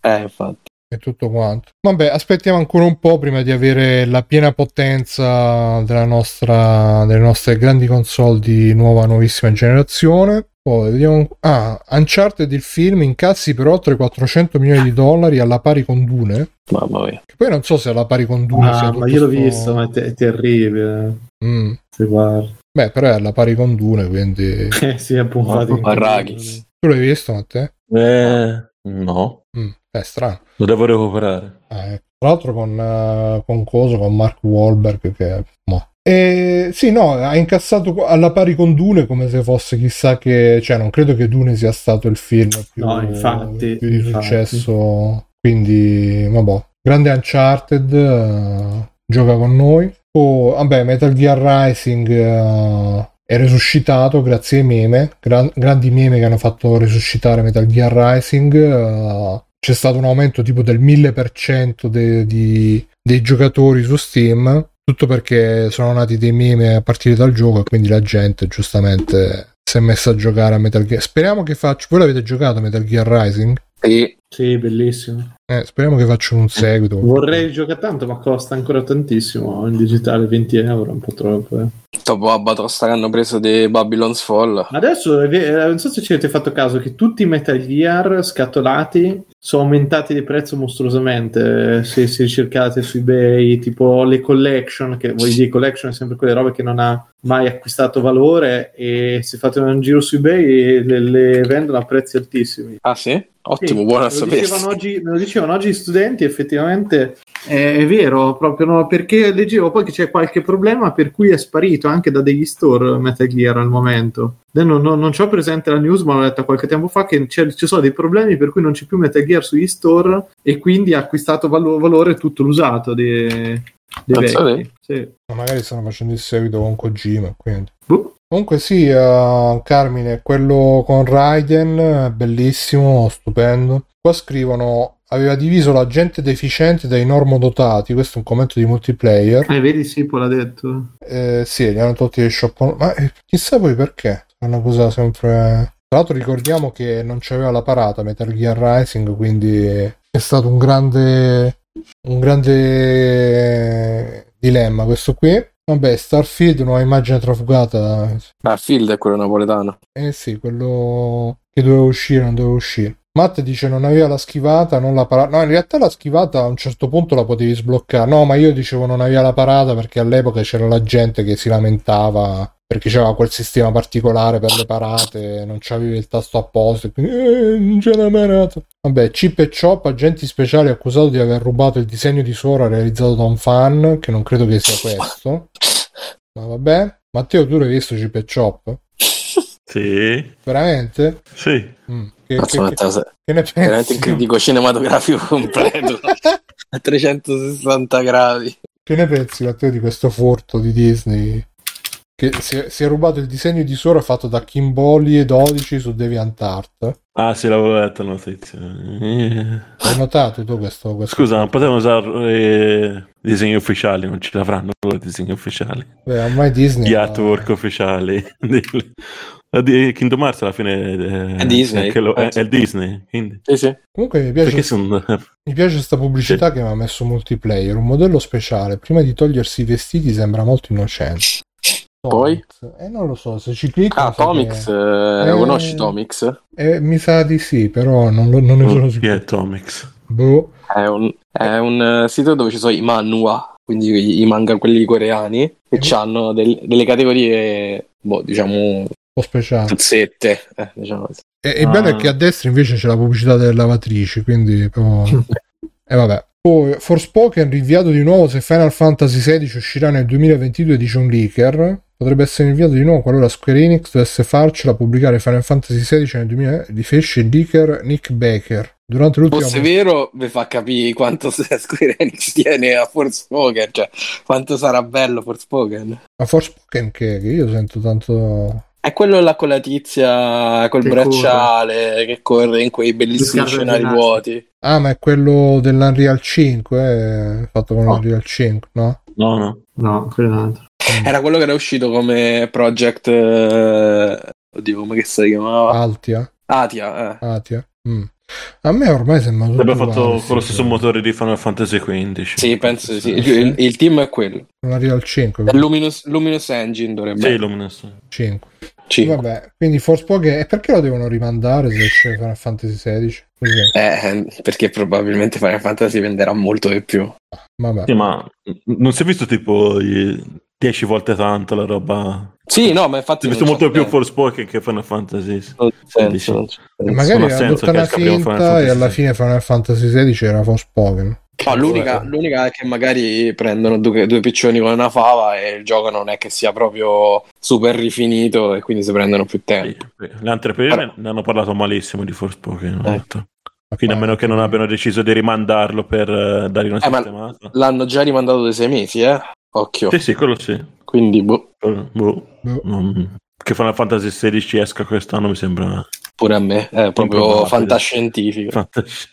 eh.
Eh, infatti.
E tutto quanto. Vabbè, aspettiamo ancora un po' prima di avere la piena potenza della nostra, delle nostre grandi console di nuova, nuovissima generazione. Poi vediamo. Ah, Uncharted il film incassi per oltre 400 milioni di dollari alla pari con Dune.
Mamma mia.
Che poi non so se alla pari con Dune
Ah, ma io l'ho
sto-
visto, ma è, te- è terribile.
Mm.
Se guardi.
Beh, però è alla pari con Dune, quindi.
Eh sì, appunto.
Ma-.
Tu l'hai visto, Matteo?
Eh, no.
È strano.
lo devo recuperare.
Ecco. Tra l'altro con, eh, con Coso, con Mark Wahlberg che... mo. E, sì, no, ha incassato alla pari con Dune come se fosse chissà che... Cioè, non credo che Dune sia stato il film più,
No, infatti,
più di
infatti.
successo. Quindi, vabbè. Grande Uncharted, eh, gioca con noi. Oh, vabbè, Metal Gear Rising eh, è resuscitato grazie ai meme, gran- grandi meme che hanno fatto resuscitare Metal Gear Rising. eh, c'è stato un aumento tipo del 1000% de- di- dei giocatori su Steam. Tutto perché sono nati dei meme a partire dal gioco e quindi la gente giustamente si è messa a giocare a Metal Gear. Speriamo che faccia. Voi l'avete giocato a Metal Gear Rising?
E
Sì, bellissimo.
Eh, speriamo che facciano un seguito.
Vorrei giocare tanto, ma costa ancora tantissimo in digitale 20 euro, un po' troppo. eh.
Dopo Abatosta che hanno preso di Babylon's Fall.
Adesso eh, non so se ci avete fatto caso che tutti i Metal Gear scatolati sono aumentati di prezzo mostruosamente se si ricercate su ebay tipo le collection che voi di collection è sempre quelle robe che non ha mai acquistato valore e se fate un giro su ebay le, le vendono a prezzi altissimi
ah sì? Ottimo, sì, buono a sapere.
Me lo dicevano oggi gli studenti, effettivamente è, è, vero, proprio no, perché leggevo poi che c'è qualche problema per cui è sparito anche da degli store Metal Gear al momento. Non, non, non ho presente la news, ma l'ho letta qualche tempo fa che ci sono dei problemi per cui non c'è più Metal Gear sugli store e quindi ha acquistato valo, valore tutto l'usato dei, dei vecchi. Sì.
Ma magari stanno facendo il seguito con Kojima, quindi. Buh. Comunque sì, uh, Carmine, quello con Raiden, bellissimo, stupendo. Qua scrivono aveva diviso la gente deficiente dai normodotati, questo è un commento di multiplayer.
Eh, vedi, sì, poi l'ha detto.
Eh, sì, gli hanno tolti le shop. Ma eh, chissà poi perché. È una cosa sempre... Tra l'altro ricordiamo che non c'aveva la parata Metal Gear Rising, quindi è stato un grande... un grande dilemma questo qui. Vabbè, Starfield, nuova immagine trafugata.
Starfield è quello napoletano.
Eh sì, quello che doveva uscire, non doveva uscire. Matt dice non aveva la schivata, non la parata. No, in realtà la schivata a un certo punto la potevi sbloccare. No, ma io dicevo non aveva la parata perché all'epoca c'era la gente che si lamentava perché c'era quel sistema particolare per le parate, non c'avevi il tasto apposta e quindi eh, non c'è la parata. Vabbè, Chip e Chop, agenti speciali accusato di aver rubato il disegno di Sora realizzato da un fan, che non credo che sia questo. Ma vabbè. Matteo, tu l'hai visto Chip e Chop?
Sì.
Veramente?
Sì.
Mm. Che, Mazza, che, che, che ne pensi?
Veramente un critico cinematografico completo a 360 gradi.
Che ne pensi, Matteo, di questo furto di Disney? Che si è, si è, rubato il disegno di Sora fatto da Kimboli e 12 su DeviantArt.
Ah, sì, l'avevo letto la notizia.
Hai notato tu questo? questo
Scusa, non potevano usare eh, disegni ufficiali, non ce l'avranno loro disegni ufficiali.
Beh, ormai Disney.
Gli artwork ha... ufficiali. di Kingdom Hearts alla fine
è, è Disney.
È, lo, è, è, il Disney. Quindi.
Sì, sì.
Comunque mi piace,
sono...
mi piace questa pubblicità sì. che mi ha messo multiplayer. Un modello speciale. Prima di togliersi i vestiti sembra molto innocente.
Poi?
Eh, non lo so, se ci clicco...
Ah, Tomix, che... eh, eh, conosci Tomix?
Eh, mi sa di sì, però non, lo, non ne sono
sicuro. Chi è Tomix?
Boh.
È un, è un sito dove ci sono i manhwa, quindi i manga quelli coreani, e eh, hanno del, delle categorie, boh, diciamo... Un
po' speciali.
Tuzzette, eh, diciamo
così. E, il bello è che a destra invece c'è la pubblicità delle lavatrici, quindi proprio... E eh, vabbè. Poi Forspoken rinviato di nuovo se Final Fantasy XVI uscirà nel 2022 dice un leaker potrebbe essere inviato di nuovo qualora Square Enix dovesse farcela pubblicare Final Fantasy XVI nel 2000 di fece il leaker Nick Baker durante l'ultimo
fosse vero vi fa capire quanto Square Enix tiene a Forspoken cioè quanto sarà bello Forspoken
a Forspoken che, che io sento tanto
è quello là con la tizia col che bracciale corre. che corre in quei bellissimi scenari vuoti.
Ah, ma è quello dell'Unreal 5, eh? fatto con no. l'Unreal 5, no?
No, no.
No, quello
Mm. Era quello che era uscito come project. Eh... Oddio, come che si chiamava?
Altia.
Atia, eh.
Atia. Mm. A me ormai sembra tutto
Abbiamo fatto con lo stesso motore di Final Fantasy XV.
Sì, penso sì. Il, il, il team è quello.
Non arriva al 5.
È Luminous, Luminous Engine dovrebbe
Sì, Luminous
5. 5. Vabbè, quindi Forspoken e perché lo devono rimandare se esce Final Fantasy XVI?
Eh, perché probabilmente Final Fantasy venderà molto di più.
Vabbè.
Sì, ma non si è visto tipo 10 volte tanto la roba.
Sì, no, ma infatti.
È visto molto più Forspoken che Final Fantasy.
Senso,
non magari ha adottato una finta e alla fine Final Fantasy XVI era Forspoken.
No, l'unica, l'unica, è che magari prendono due, due, piccioni con una fava e il gioco non è che sia proprio super rifinito e quindi si prendono più tempo.
Le altre prime ne hanno parlato malissimo di Forspoken. Eh. Quindi a meno che non abbiano deciso di rimandarlo per uh, dare una
eh, sistemata. L'hanno già rimandato dei sei mesi, eh? Occhio.
Sì, sì, quello sì.
Quindi, boh.
boh. boh. Che Final Fantasy XVI esca quest'anno mi sembra...
Pure a me, è proprio fantascientifico.
Fantas-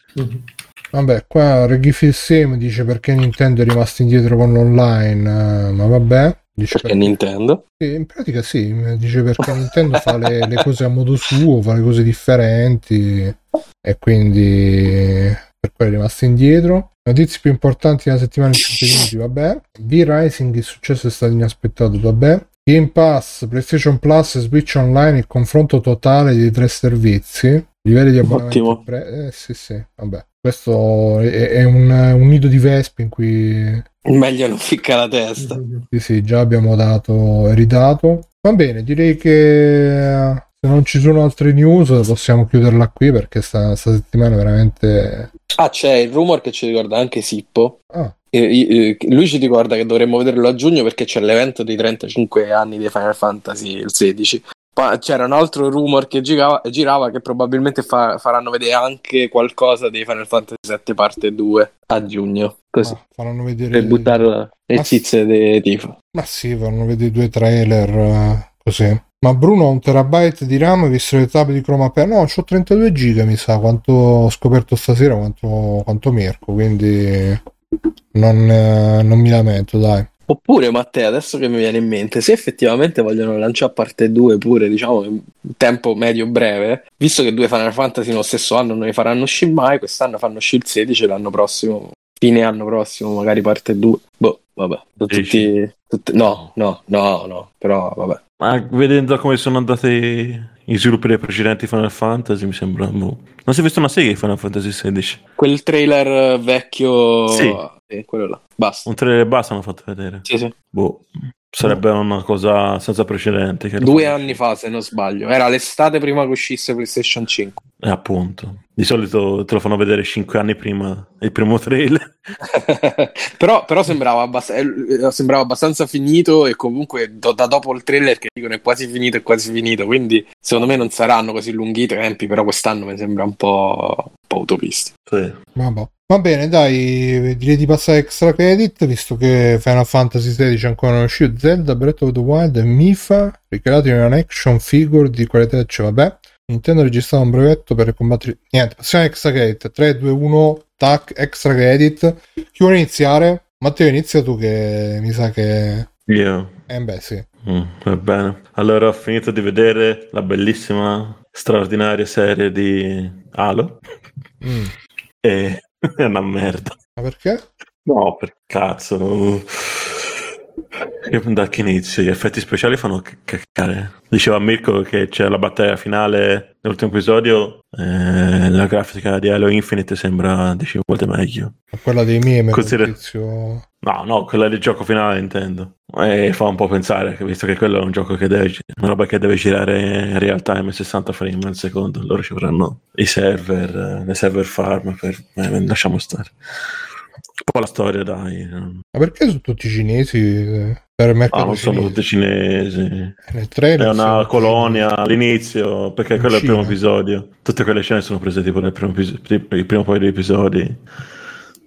Vabbè, qua Reggie Sim dice perché Nintendo è rimasto indietro con l'online, uh, ma vabbè. Dice
perché, perché Nintendo?
Sì, in pratica sì, dice perché Nintendo fa le, le, cose a modo suo, fa le cose differenti e quindi per quello è rimasto indietro. Notizie più importanti della settimana in 5 minuti, vabbè. V-Rising il successo è stato inaspettato, vabbè. Game Pass, PlayStation Plus e Switch Online, il confronto totale di tre servizi. Livelli di abbonamento. Pre- eh, sì, sì, vabbè. Questo è, è un, un, nido di vespe in cui...
Meglio non ficca la testa.
Sì, sì, già abbiamo dato e ridato. Va bene, direi che se non ci sono altre news possiamo chiuderla qui perché sta, sta settimana veramente...
Ah, c'è il rumor che ci ricorda anche Sippo. Ah. E, e, lui ci ricorda che dovremmo vederlo a giugno perché c'è l'evento dei 35 anni di Final Fantasy il 16. Poi c'era un altro rumor che girava, girava che probabilmente fa, faranno vedere anche qualcosa di Final Fantasy 7 parte 2 a giugno. Così. Ah,
faranno vedere...
Per buttare le cizze dei tifo.
Ma sì, faranno vedere due trailer eh, così. Ma Bruno ha un terabyte di RAM visto le tab di Chroma per no, ho 32 giga mi sa. Quanto ho scoperto stasera quanto, quanto Mirko quindi non, eh, non, mi lamento dai.
Oppure Matteo adesso che mi viene in mente se effettivamente vogliono lanciare parte 2 pure diciamo in tempo medio breve visto che due Final Fantasy nello stesso anno non ne faranno uscire mai quest'anno fanno uscire il 16 l'anno prossimo fine anno prossimo magari parte 2 boh vabbè tutti, tutti, no no no no però vabbè
ma vedendo come sono andati i sviluppi dei precedenti Final Fantasy, mi sembra. Boh. Non si è visto una serie di Final Fantasy XVI?
Quel trailer vecchio.
Sì.
Sì quello là. Basta.
Un trailer basta hanno fatto vedere.
Sì, sì.
Boh. Sarebbe una cosa senza precedenti.
Due anni fa, se non sbaglio. Era l'estate prima che uscisse PlayStation 5.
Eh, appunto. Di solito te lo fanno vedere cinque anni prima il primo trailer.
però, però sembrava, abbast- eh, sembrava, abbastanza finito e comunque do- da dopo il trailer che dicono è quasi finito, è quasi finito. Quindi secondo me non saranno così lunghi i tempi, però quest'anno mi sembra un po', un po autopisti.
Sì.
Vabbè. Va bene, dai, direi di passare extra credit, visto che Final Fantasy XVI ancora non è uscito, Zelda, Breath of the Wild e Mifa, ricreati in un action figure di qualità, cioè vabbè, Nintendo ha registrato un brevetto per combattere... Niente, passiamo a extra credit, 3, 2, 1, tac, extra credit. Chi vuole iniziare? Matteo, inizia tu che mi sa che...
Io?
Eh beh, sì.
Mm, va bene. Allora ho finito di vedere la bellissima, straordinaria serie di Halo. Mm. E È una merda.
Ma perché?
No, per cazzo. Da che inizio? Gli effetti speciali fanno cacare. Diceva Mirko che c'è la battaglia finale nell'ultimo episodio. Eh, la grafica di Halo Infinite sembra 10 volte meglio.
Quella dei meme.
Consider- No, no, quella del gioco finale intendo. E fa un po' pensare, visto che quello è un gioco che deve, una roba che deve girare in real time 60 frame al secondo, loro ci vorranno i server, le server farm, per, eh, lasciamo stare. Un po' la storia, dai.
Ma perché sono tutti cinesi? Per me
ah, non sono tutti cinesi.
Trailer
è una colonia cinesi. all'inizio, perché quello è il primo episodio. Tutte quelle scene sono prese tipo nel primo, il primo paio di episodi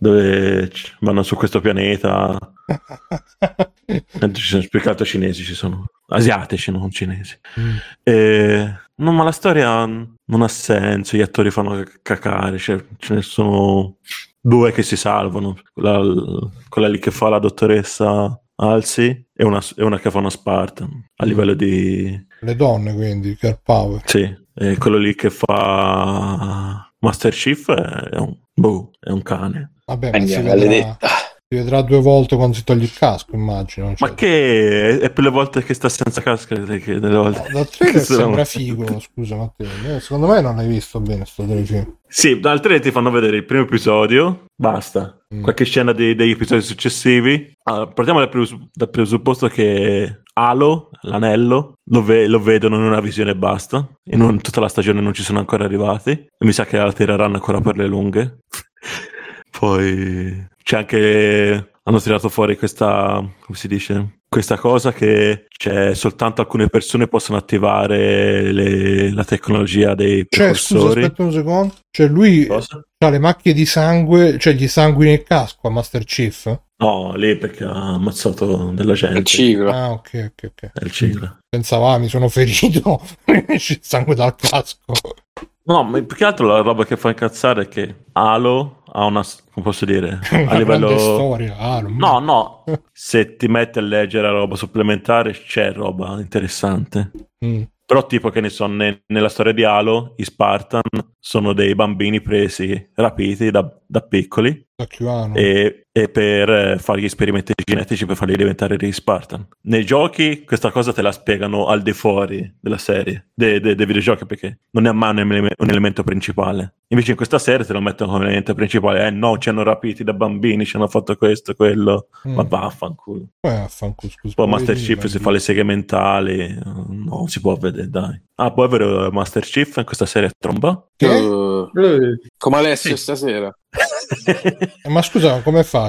dove vanno su questo pianeta. ci sono altro cinesi, ci sono asiatici, non cinesi. Mm. E, no, ma la storia non ha senso, gli attori fanno cacare, cioè, ce ne sono due che si salvano, quella, quella lì che fa la dottoressa Alsi e una, e una che fa una Spartan a livello di...
Le donne quindi, Girl Power.
Sì, e quello lì che fa Master Chief è un, boh, è un cane.
Vabbè, ma si vedrà, si vedrà, due volte quando si toglie il casco, immagino.
Cioè... Ma che è per le volte che sta senza casco? Che delle volte...
Dal trailer sembra figo, scusa Matteo. Secondo me non hai visto bene sto telefilm.
Sì, dal trailer ti fanno vedere il primo episodio, basta. Mm. Qualche scena dei, degli episodi successivi. Allora, partiamo dal, presupposto, dal presupposto che Halo, l'anello, lo, ve- lo, vedono in una visione e basta. In tutta la stagione non ci sono ancora arrivati. E mi sa che la tireranno ancora per le lunghe. Poi c'è anche hanno tirato fuori questa, come si dice, questa cosa che c'è soltanto alcune persone possono attivare le, la tecnologia dei
cioè, scusa, aspetta un secondo. Cioè lui ha le macchie di sangue, cioè gli sangue nel casco a Master Chief?
No, lì perché ha ammazzato della gente.
Il ciclo.
Ah, ok, ok, ok.
È il ciclo.
Pensavo, ah, mi sono ferito, il sangue dal casco.
No, ma più che altro la roba che fa incazzare è che Halo ha una, come posso dire,
a livello... storia, Halo.
No, no, se ti metti a leggere roba supplementare c'è roba interessante. Mm. Però tipo che ne so, ne, nella storia di Halo, i Spartan sono dei bambini presi, rapiti da, da piccoli.
Da
e e per eh, fare gli esperimenti genetici per farli diventare dei Spartan. Nei giochi questa cosa te la spiegano al di fuori della serie, dei, dei, dei videogiochi, perché non è mai un, un, elemento principale. Invece in questa serie te lo mettono come elemento principale, eh no, ci hanno rapiti da bambini, ci hanno fatto questo, quello, mm. ma vaffanculo.
Eh, vaffanculo, scusa.
Poi Master Chief si fa le seghe mentali, non si può vedere, dai. Ah, poi è vero, Master Chief in questa serie tromba?
Che? Uh, come Alessio sì. stasera.
Eh, ma scusa, come fa?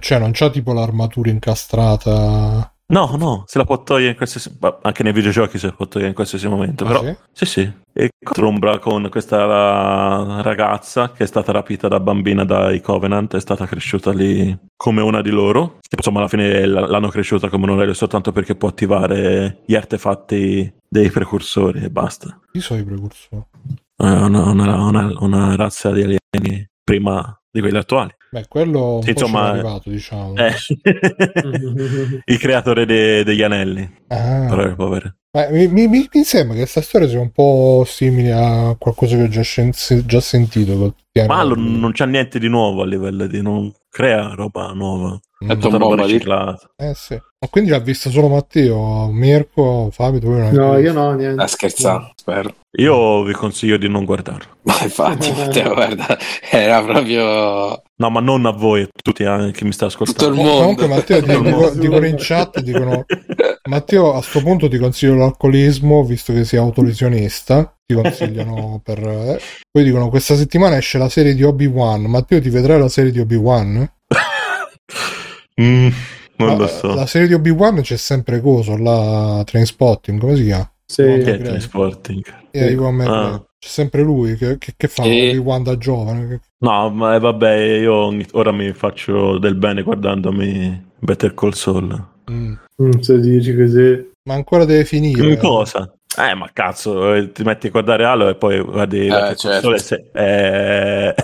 Cioè, non c'ha tipo l'armatura incastrata?
No, no, se la può togliere in qualsiasi anche nei videogiochi se la può togliere in qualsiasi momento, ah, però sì? sì, sì. E trombra con questa ragazza che è stata rapita da bambina dai Covenant, è stata cresciuta lì come una di loro. Insomma, alla fine l'hanno cresciuta come un soltanto perché può attivare gli artefatti dei precursori e basta.
Chi sono i precursori?
Una, una, una, una razza di alieni prima di quelli attuali.
Beh, quello sì, insomma, è arrivato, diciamo.
Eh. il creatore de- degli anelli. Ah. Però è povero.
Mi, mi, mi, sembra che questa storia sia un po' simile a qualcosa che ho già, scen- già sentito.
Ma non c'è niente di nuovo a livello di non crea roba nuova.
È tutta roba riciclata.
Eh sì. Ma quindi l'ha vista solo Matteo, Mirko, Fabio? Tu
no, io no, niente.
A scherzare, spero.
Io vi consiglio di non guardarlo.
Ma infatti, Matteo, guarda, era proprio...
No, ma non a voi, a tutti eh, che mi sta ascoltando.
Tutto il mondo.
Comunque, Matteo, dicono, dicono in chat, dicono... Matteo, a questo punto ti consiglio l'alcolismo, visto che sei autolesionista. Ti consigliano per... Eh. Poi dicono, questa settimana esce la serie di Obi-Wan. Matteo, ti vedrai la serie di Obi-Wan?
mm, non la, lo so.
La serie di Obi-Wan c'è sempre coso, la Trainspotting, come si chiama?
Sì, che è Trainspotting.
E ah. C'è sempre lui che, che, che fa e... Obi-Wan da giovane.
No, ma eh, vabbè, io ora mi faccio del bene guardandomi Better Call Saul.
Mm. Non so dici così.
Ma ancora deve finire.
Cosa? Eh, ma cazzo, eh, ti metti a guardare Halo e poi guardi
eh, certo.
se... eh...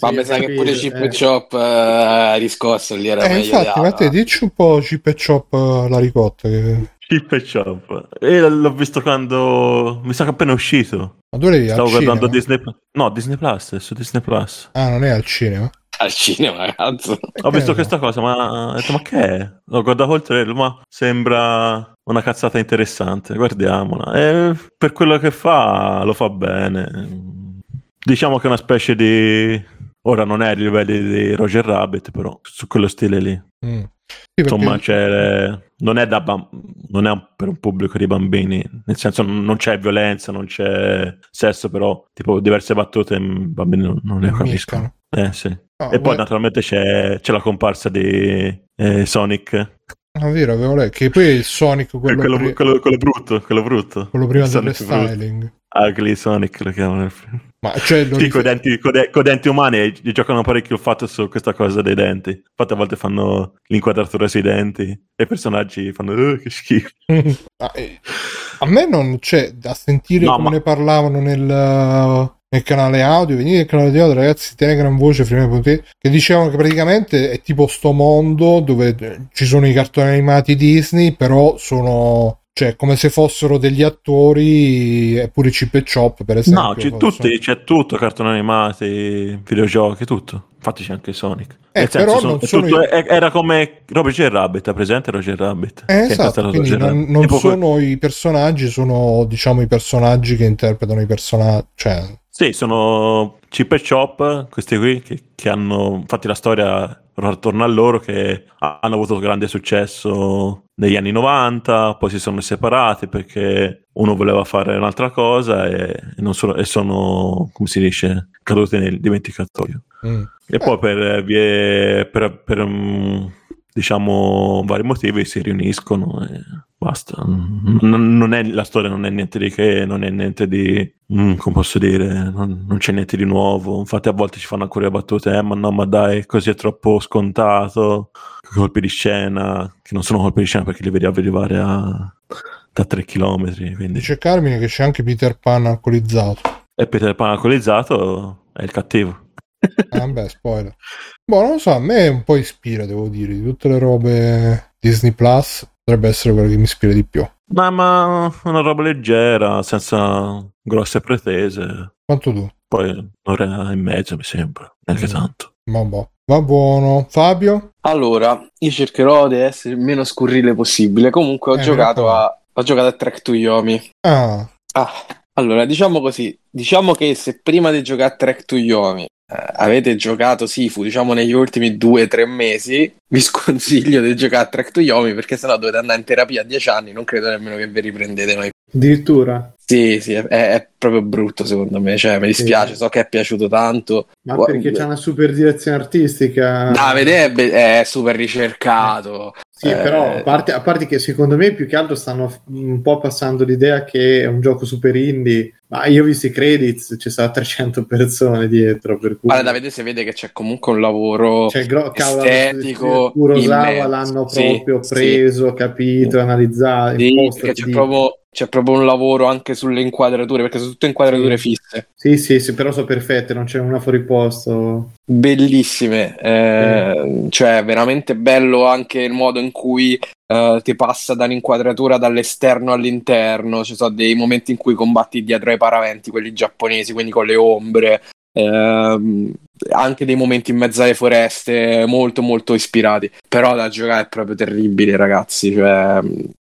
Ma mi sa che pure Chip eh. Chop uh, riscosso lì era
eh,
meglio
infatti, ma te dici un po' Chip e Chop uh, la ricotta che...
Chip e Chop e l'ho visto quando mi sa che è appena uscito
ma tu eri
stavo guardando cinema? Disney no Disney Plus è su Disney Plus
ah non è al cinema
al cinema, cazzo.
Ho visto questa cosa, ma ho detto, ma che è? Ho guardato il trailer, ma sembra una cazzata interessante, guardiamola. E per quello che fa, lo fa bene. Diciamo che è una specie di... Ora non è a livelli di Roger Rabbit, però su quello stile lì. Mm. Sì, Insomma, c'è... non è, da bam... non è per un pubblico di bambini, nel senso non c'è violenza, non c'è sesso, però tipo diverse battute i bambini non, non ne capiscono. Eh sì. Oh, e poi beh... naturalmente c'è, c'è, la comparsa di eh, Sonic
Ah, vero, avevo letto. Che poi il Sonic, quello,
quello, pri- quello, quello brutto, quello brutto.
Quello prima del restyling.
Ugly Sonic lo chiamano nel film.
Ma cioè,
sì, con, denti, con, de- con denti umani gli giocano parecchio il fatto su questa cosa dei denti. Infatti a volte fanno l'inquadratura sui denti e i personaggi fanno oh, che schifo.
ah, eh, a me non c'è da sentire no, come ma... ne parlavano nel nel canale audio, venite nel canale audio ragazzi, Telegram voce Frame.it che dicevano che praticamente è tipo sto mondo dove ci sono i cartoni animati Disney, però sono cioè come se fossero degli attori eppure Chip e Chop per esempio
no c'è, tutti, c'è tutto cartoni animati videogiochi tutto. Infatti c'è anche Sonic.
Eh, però sono, sono tutto,
i... era come Roger Rabbit presente Roger Rabbit?
Eh, esatto quindi non, non sono que... i personaggi sono diciamo i personaggi che interpretano i personaggi cioè
sì, sono Chip e Chop, questi qui, che, che hanno, infatti la storia attorno a loro, che hanno avuto grande successo negli anni 90, poi si sono separati perché uno voleva fare un'altra cosa e, e, sono, e sono, come si dice, caduti nel dimenticatoio. Mm. E poi per, per, per, um, diciamo, vari motivi si riuniscono e basta. Non, non è, la storia non è niente di che, non è niente di, mm, come posso dire, non, non, c'è niente di nuovo. Infatti a volte ci fanno ancora le battute, eh, ma no, ma dai, così è troppo scontato, colpi di scena, che non sono colpi di scena perché li vedi arrivare a, da 3 km. Quindi.
Dice Carmine che c'è anche Peter Pan alcolizzato.
E Peter Pan alcolizzato è il cattivo.
ah, beh, spoiler. Boh, non lo so, a me un po' ispira, devo dire, di tutte le robe Disney Plus, potrebbe essere quello che mi ispira di più.
Ma, ma una roba leggera, senza grosse pretese.
Quanto tu?
Poi un'ora e mezza, mi sembra, neanche mm. tanto.
Vabbè. Va buono. Fabio?
Allora, io cercherò di essere il meno scurrile possibile. Comunque ho
Eh,
giocato a ho giocato a Track to Yomi.
Ah,
Ah, allora, diciamo così, diciamo che se prima di giocare a Track to Yomi avete giocato Sifu, diciamo negli ultimi due o tre mesi, vi sconsiglio di giocare a Track to Yomi perché sennò dovete andare in terapia a dieci anni, non credo nemmeno che vi riprendete mai.
Addirittura.
Sì, sì, è, è proprio brutto secondo me, cioè mi dispiace, so che è piaciuto tanto.
Ma
Gua-
perché c'è una super direzione artistica.
Davide è, be- è super ricercato.
Sì,
Eh,
però a parte, a parte che secondo me più che altro stanno un po' passando l'idea che è un gioco super indie, ma io ho visto i credits, ci sono 300 persone dietro, per cui...
Guarda, Davide, si vede che c'è comunque un lavoro
Cioè, gro-
estetico
Kurosawa l'hanno
Sì,
proprio
sì.
preso, capito, analizzato,
Sì,
imposto,
c'è proprio, c'è proprio un lavoro anche sulle inquadrature, perché sono tutte inquadrature
Sì.
fisse,
Sì, sì, sì, però sono perfette, non c'è una fuori posto.
bellissime. eh, Cioè, veramente bello anche il modo in cui eh, ti passa da un'inquadratura dall'esterno all'interno. Ci sono dei momenti in cui combatti dietro ai paraventi, quelli giapponesi, quindi con le ombre. Ehm, anche dei momenti in mezzo alle foreste molto molto ispirati. Però da giocare è proprio terribile ragazzi cioè,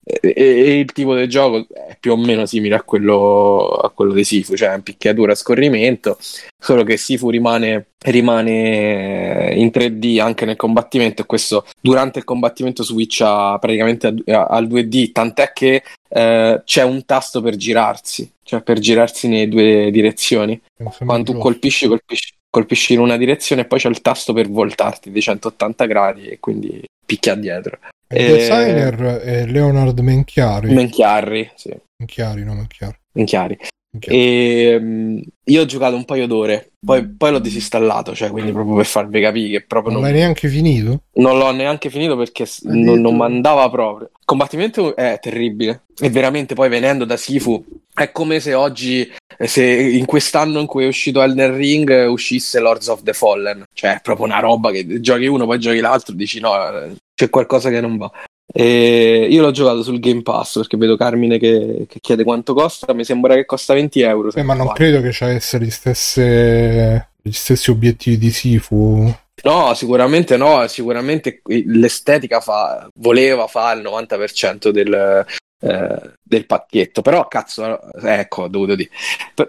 e, e il tipo di gioco è più o meno simile a quello, a quello di Sifu cioè picchiatura a scorrimento solo che Sifu rimane, rimane in 3D anche nel combattimento e questo durante il combattimento switcha praticamente al 2D tant'è che eh, c'è un tasto per girarsi cioè per girarsi nelle due direzioni quando tu colpisci, colpisci, colpisci in una direzione e poi c'è il tasto per voltarti di 180 gradi e quindi picchia dietro.
Il
Eh,
designer è Leonard Menchiari.
Menchiarri, sì,
Menchiari, no, Menchiari.
Menchiari.
Menchiari.
E mm, io ho giocato un paio d'ore, poi, poi l'ho disinstallato, cioè quindi proprio per farvi capire che proprio
Non
non,
l'hai neanche finito?
non l'ho neanche finito perché non, non mandava proprio. Il combattimento è terribile e veramente poi venendo da Sifu è come se oggi, eh, se in quest'anno in cui è uscito Elden Ring eh, uscisse Lords of the Fallen, cioè è proprio una roba che giochi uno poi giochi l'altro dici no, eh, c'è qualcosa che non va. E io l'ho giocato sul Game Pass perché vedo Carmine che, che chiede quanto costa, mi sembra che costa 20 euro.
Eh, ma non
sbaglio.
credo che avesse gli, stesse... gli stessi obiettivi di Sifu.
No, sicuramente no, sicuramente l'estetica fa, voleva fare il 90% del, eh, del pacchetto, però cazzo, ecco, ho dovuto dire,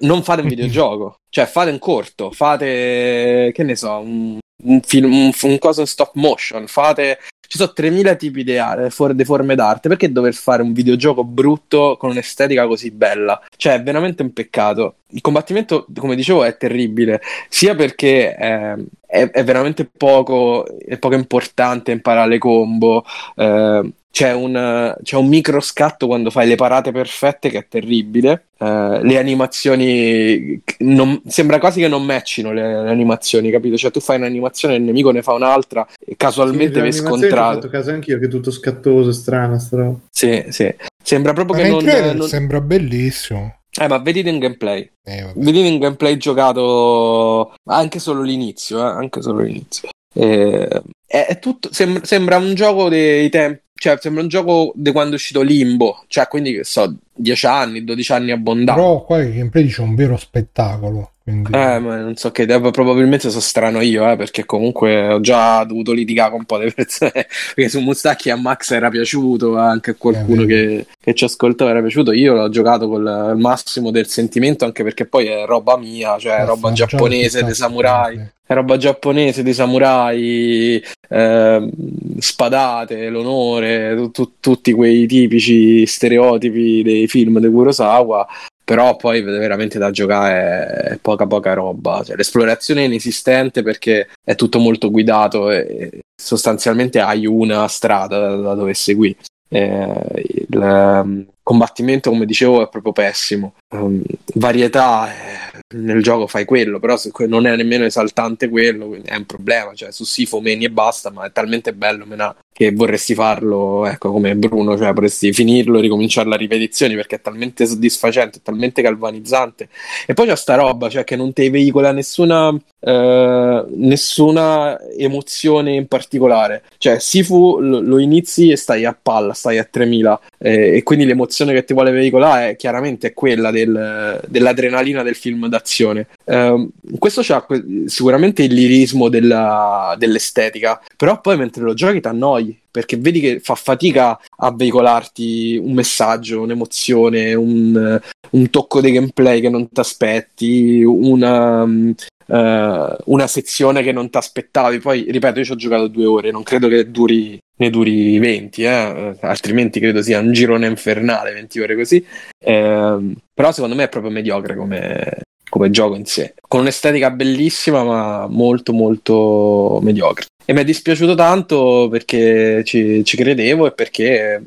non fate un videogioco, cioè fate un corto, fate, che ne so, un, un film, un, un coso in stop motion, fate, ci sono 3000 tipi di, for- forme d'arte, perché dover fare un videogioco brutto con un'estetica così bella? Cioè, è veramente un peccato. Il combattimento, come dicevo, è terribile, sia perché eh, è, è veramente poco, è poco importante imparare le combo. eh, c'è un, c'è un micro scatto quando fai le parate perfette che è terribile. eh, le animazioni non- sembra quasi che non matchino le, le animazioni, capito? Cioè, tu fai un'animazione e il nemico ne fa un'altra e casualmente
Sì,
vi
ho fatto caso anch'io che è tutto scattoso, strano, roba.
Sì, sì. Sembra proprio
Ma
che non,
trailer
non-
sembra bellissimo.
Eh, ma vedete in gameplay.
Eh.
Vedete in gameplay giocato anche solo l'inizio, eh, anche solo l'inizio. Eh, è, è tutto, sem- sembra un gioco dei tempi, cioè sembra un gioco di quando è uscito Limbo, cioè quindi che so, 10 anni, 12 anni abbondanti.
Però qua il gameplay dice un vero spettacolo. Quindi...
Eh, ma non so che eh, probabilmente sono strano io, eh, perché comunque ho già dovuto litigare con un po' di persone, perché su Mustacchi a Max era piaciuto, anche a qualcuno
Eh,
che, che ci ascoltava era piaciuto, io l'ho giocato col il massimo del sentimento, anche perché poi è roba mia, cioè
Eh,
roba giapponese dei samurai,
sì.
è roba giapponese dei samurai, ehm, spadate, l'onore, tu- tu- tutti quei tipici stereotipi dei film di Kurosawa, però poi veramente da giocare è poca poca roba. Cioè, l'esplorazione è inesistente perché è tutto molto guidato e sostanzialmente hai una strada da, dove seguire. Eh, il um, combattimento, come dicevo, è proprio pessimo. Um, varietà eh, nel gioco fai quello, però se que- non è nemmeno esaltante quello, è un problema. Cioè, su Sifo meni e basta, ma è talmente bello menà, che vorresti farlo, ecco, come Bruno, cioè vorresti finirlo, ricominciare la ripetizione perché è talmente soddisfacente, è talmente galvanizzante. E poi c'è sta roba, cioè che non ti veicola nessuna, eh, nessuna emozione in particolare. Cioè, Sifu lo, lo inizi e stai a palla, stai a 3000 eh, e quindi l'emozione che ti vuole veicolare è chiaramente quella del- dell'adrenalina del film d'azione. eh, questo c'ha sicuramente il lirismo della, dell'estetica, però poi mentre lo giochi ti perché vedi che fa fatica a veicolarti un messaggio, un'emozione, un, un tocco di gameplay che non ti aspetti, una, uh, una sezione che non ti aspettavi. Poi, ripeto, io ci ho giocato due ore, non credo che duri, ne duri 20, eh? altrimenti credo sia un girone infernale 20 ore così. Eh, però secondo me è proprio mediocre come, come gioco in sé, con un'estetica bellissima ma molto molto mediocre. E mi è dispiaciuto tanto perché ci, ci credevo e perché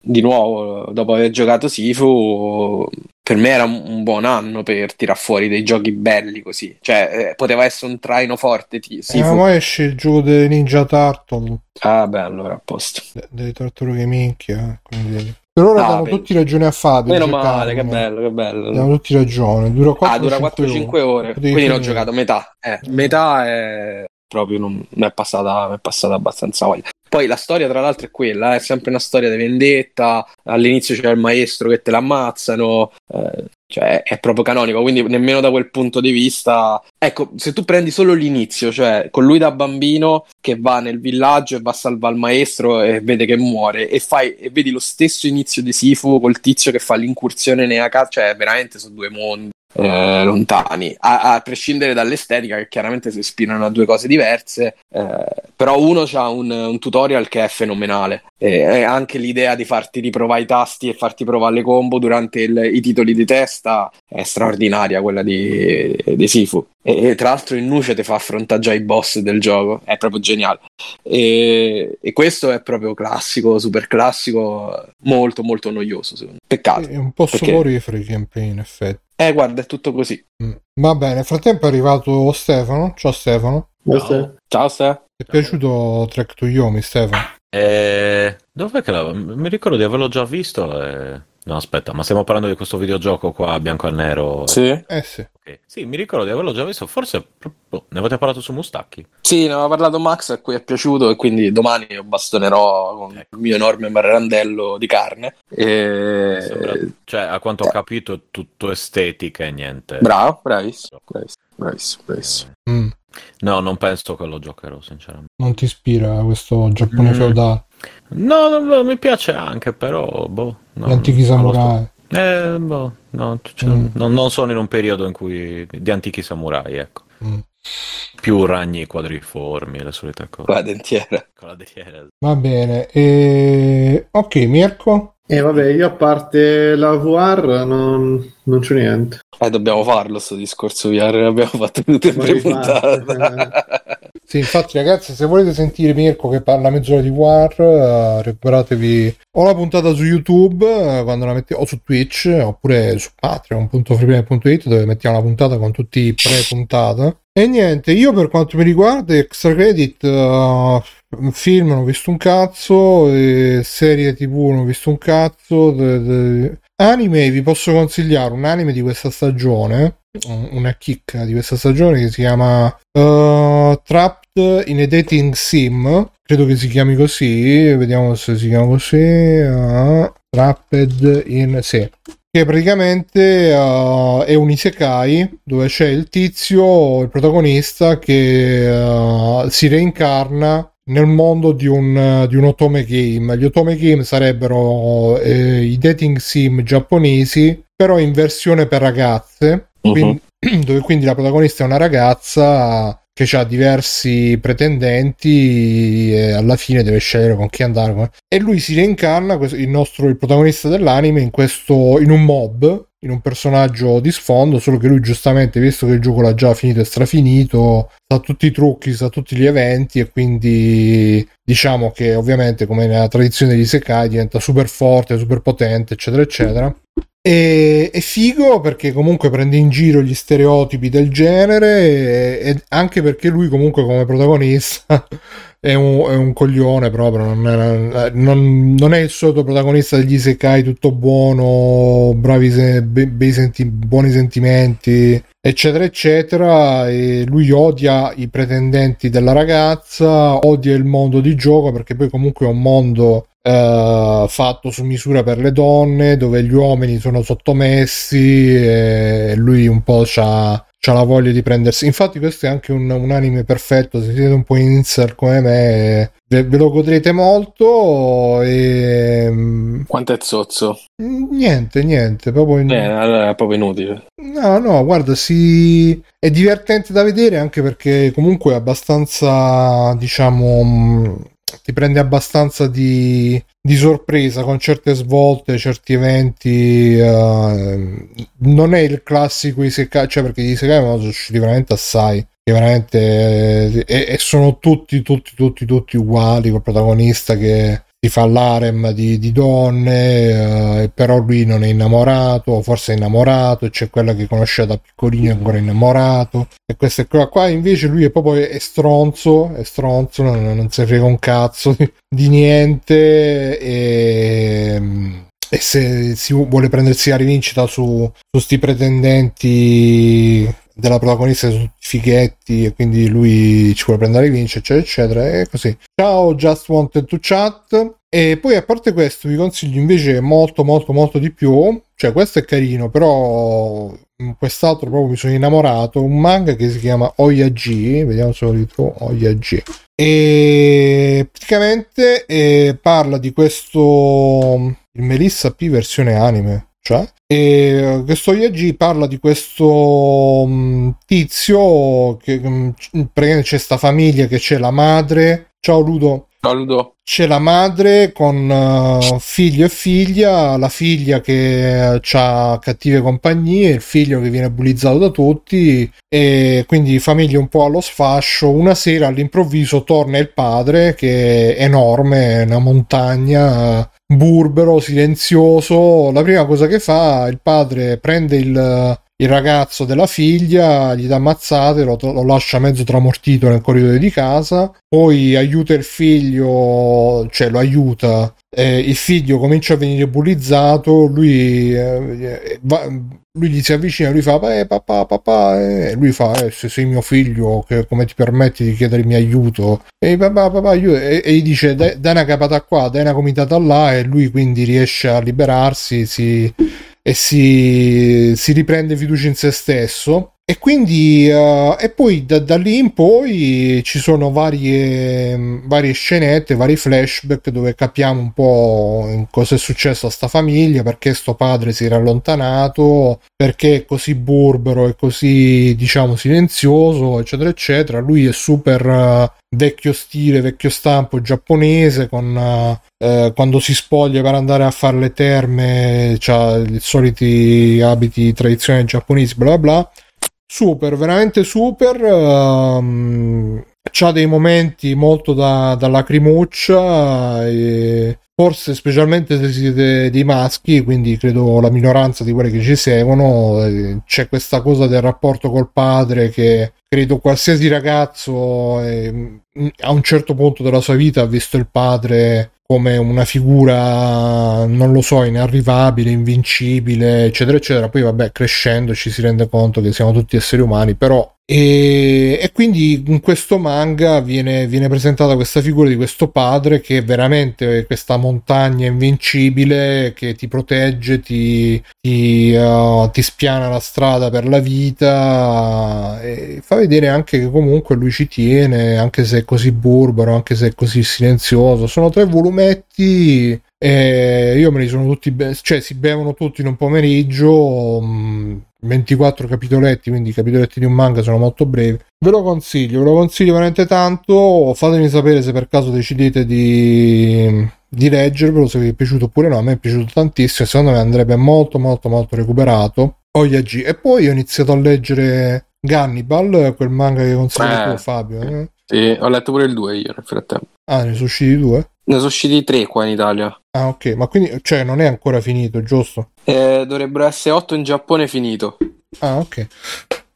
di nuovo dopo aver giocato Sifu per me era un, buon anno per tirar fuori dei giochi belli così. Cioè, eh, poteva essere un traino forte. T-
sì, eh, ma esce il gioco dei Ninja Turtle.
Ah, beh, allora a posto.
De- delle tartarughe minchia. Quindi... Per ora ah, danno tutti ragione a Fabio.
Meno male, che bello, che bello.
Danno tutti ragione. Dura 4-5
ah, dura 4-5 ore. ore. Quindi ne ho giocato metà. Eh, metà è proprio non, non è, passata, è passata abbastanza voglia. Poi la storia, tra l'altro, è quella: è sempre una storia di vendetta. All'inizio c'è il maestro che te l'ammazzano, eh, cioè è proprio canonico. Quindi, nemmeno da quel punto di vista, ecco, se tu prendi solo l'inizio, cioè con lui da bambino che va nel villaggio e va a salvare il maestro e vede che muore, e, fai, e vedi lo stesso inizio di Sifu col tizio che fa l'incursione nella casa, cioè veramente sono due mondi eh, lontani, a, a, prescindere dall'estetica che chiaramente si ispirano a due cose diverse, eh, però uno ha un, un, tutorial che è fenomenale e anche l'idea di farti riprovare i tasti e farti provare le combo durante il, i titoli di testa è straordinaria quella di, di Sifu e, e, tra l'altro in Nuce ti fa affrontare già i boss del gioco, è proprio geniale e, e questo è proprio classico, super classico, molto molto noioso secondo me. Peccato.
È un po' soporifero i gameplay in effetti.
Eh, guarda, è tutto così.
Mm. Va bene, nel frattempo è arrivato Stefano. Ciao Stefano.
Ciao, Ciao Stefano.
Ti è piaciuto Track to Yomi, Stefano?
Eh, dov'è che l'avevo? Mi ricordo di averlo già visto. E... No, aspetta, ma stiamo parlando di questo videogioco qua, bianco e nero?
Sì.
Eh sì.
Okay. Sì, mi ricordo di averlo già visto, forse oh, ne avete parlato su Mustacchi?
Sì, ne aveva parlato Max a cui è piaciuto e quindi domani lo bastonerò con ecco. il mio enorme marrandello di carne. E...
Sembra, cioè, a quanto ho capito, tutto estetica e niente.
Bravo, bravissimo, bravissimo, bravissimo. bravissimo.
Mm.
No, non penso che lo giocherò, sinceramente.
Non ti ispira questo Giappone mm. feudale?
No, no, no, mi piace anche, però, boh.
No, Gli antichi samurai.
Eh, boh, no, cioè, mm. non, non, sono in un periodo in cui di antichi samurai, ecco. Mm. Più ragni quadriformi, le solite cose.
Con la dentiera.
Con la dentiera.
Va bene. E... Ok, Mirko?
E eh, vabbè, io a parte la VR non, non c'è niente.
Eh, dobbiamo farlo sto discorso VR, l'abbiamo fatto tutte e tre puntate.
Sì, infatti ragazzi, se volete sentire Mirko che parla mezz'ora di War, uh, recuperatevi o la puntata su YouTube, uh, quando la mettiamo, o su Twitch, oppure su patreon.freeplay.it dove mettiamo la puntata con tutti i pre-puntata. E niente, io per quanto mi riguarda, extra credit, uh, film non ho visto un cazzo, serie tv non ho visto un cazzo, de, de... anime vi posso consigliare un anime di questa stagione, una chicca di questa stagione che si chiama uh, Trapped in a Dating Sim, credo che si chiami così, vediamo se si chiama così, uh, Trapped in... sì che praticamente uh, è un isekai dove c'è il tizio, il protagonista, che si reincarna nel mondo di un, di un otome game. Gli otome game sarebbero eh, i dating sim giapponesi, però in versione per ragazze, uh-huh. quindi, dove quindi la protagonista è una ragazza che ha diversi pretendenti e alla fine deve scegliere con chi andare e lui si reincarna il nostro il protagonista dell'anime in questo in un mob in un personaggio di sfondo solo che lui giustamente visto che il gioco l'ha già finito e strafinito sa tutti i trucchi sa tutti gli eventi e quindi diciamo che ovviamente come nella tradizione degli Sekai diventa super forte super potente eccetera eccetera e, è figo perché comunque prende in giro gli stereotipi del genere e, e anche perché lui comunque come protagonista è un, è un coglione proprio, non è, non, non è, il solito protagonista degli Isekai tutto buono, bravi, be, be senti, buoni sentimenti, eccetera, eccetera. E lui odia i pretendenti della ragazza, odia il mondo di gioco perché poi comunque è un mondo Uh, fatto su misura per le donne dove gli uomini sono sottomessi e lui un po' c'ha c'ha la voglia di prendersi. Infatti, questo è anche un, un anime perfetto. Se siete un po' insert come me, ve, ve lo godrete molto. E...
Mm, Quanto è zozzo?
Niente, niente, proprio, in...
eh, allora è proprio inutile.
No, no, guarda, si... è divertente da vedere anche perché comunque è abbastanza, diciamo, mm, ti prende abbastanza di, di sorpresa con certe svolte, certi eventi. Uh, non è il classico Isekai, cioè perché gli Isekai sono usciti veramente assai. Che veramente e, e sono tutti, tutti, tutti, tutti uguali. Col protagonista che si fa l'harem di, di donne, eh, però lui non è innamorato, forse è innamorato, c'è quella che conosce da piccolino è ancora innamorato, e questa è quella qua, invece lui è proprio è stronzo, è stronzo, non, non si frega un cazzo di, di niente, e, e, se si vuole prendersi la rivincita su, su sti pretendenti della protagonista sono tutti fighetti e quindi lui ci vuole prendere vince eccetera eccetera e così. Ciao just wanted to chat. E poi a parte questo vi consiglio invece molto molto molto di più. Cioè questo è carino però quest'altro proprio mi sono innamorato. Un manga che si chiama Oya G vediamo se lo ritrovo Oya G e praticamente eh, parla di questo il Melissa P versione anime cioè e questo IAG parla di questo um, tizio che um, praticamente c'è sta famiglia che c'è la madre. Ciao Ludo.
Ciao Ludo.
C'è la madre con uh, figlio e figlia, la figlia che ha cattive compagnie, il figlio che viene bullizzato da tutti. E quindi famiglia un po' allo sfascio. Una sera all'improvviso torna il padre che è enorme, è una montagna, burbero, silenzioso. La prima cosa che fa, il padre prende il, il ragazzo della figlia, gli dà ammazzate, lo, lo, lascia mezzo tramortito nel corridoio di casa, poi aiuta il figlio, cioè lo aiuta, eh, il figlio comincia a venire bullizzato, lui, eh, va, lui gli si avvicina, lui fa, eh, papà, papà, e lui fa, eh, se sei mio figlio, che, come ti permetti di chiedermi aiuto? E papà, papà, aiuto. E, e gli dice, dai, dai una capata qua, dai una comitata là, e lui quindi riesce a liberarsi, si e si, si riprende fiducia in se stesso. E quindi, uh, e poi da, da, lì in poi ci sono varie, varie scenette, vari flashback dove capiamo un po' cosa è successo a sta famiglia, perché sto padre si era allontanato, perché è così burbero e così, diciamo, silenzioso, eccetera, eccetera. Lui è super uh, vecchio stile, vecchio stampo giapponese, con uh, eh, quando si spoglia per andare a fare le terme, ha i soliti abiti tradizionali giapponesi, bla bla. Super, veramente super. Um, c'ha dei momenti molto da, da lacrimuccia. E forse specialmente se siete dei maschi, quindi credo la minoranza di quelli che ci seguono, eh, c'è questa cosa del rapporto col padre che credo qualsiasi ragazzo eh, a un certo punto della sua vita ha visto il padre come una figura, non lo so, inarrivabile, invincibile, eccetera, eccetera. Poi, vabbè, crescendo ci si rende conto che siamo tutti esseri umani, però e, e, quindi in questo manga viene, viene, presentata questa figura di questo padre che è veramente questa montagna invincibile che ti protegge, ti, ti, uh, ti spiana la strada per la vita e fa vedere anche che comunque lui ci tiene, anche se è così burbero, anche se è così silenzioso. Sono tre volumetti e io me li sono tutti, be- cioè si bevono tutti in un pomeriggio. Mh, mm, 24 capitoletti, quindi i capitoletti di un manga sono molto brevi. Ve lo consiglio, ve lo consiglio veramente tanto. Fatemi sapere se per caso decidete di, di leggervelo, se vi è piaciuto oppure no. A me è piaciuto tantissimo, secondo me andrebbe molto molto molto recuperato. Oia G. E poi ho iniziato a leggere Gannibal, quel manga che consigli eh, tu Fabio. Eh?
Sì, ho letto pure il 2 io nel frattempo.
Ah, ne sono usciti due?
Ne sono usciti tre qua in Italia.
Ah, ok, ma quindi cioè non è ancora finito, giusto?
Eh, dovrebbero essere 8 in Giappone finito.
Ah, ok.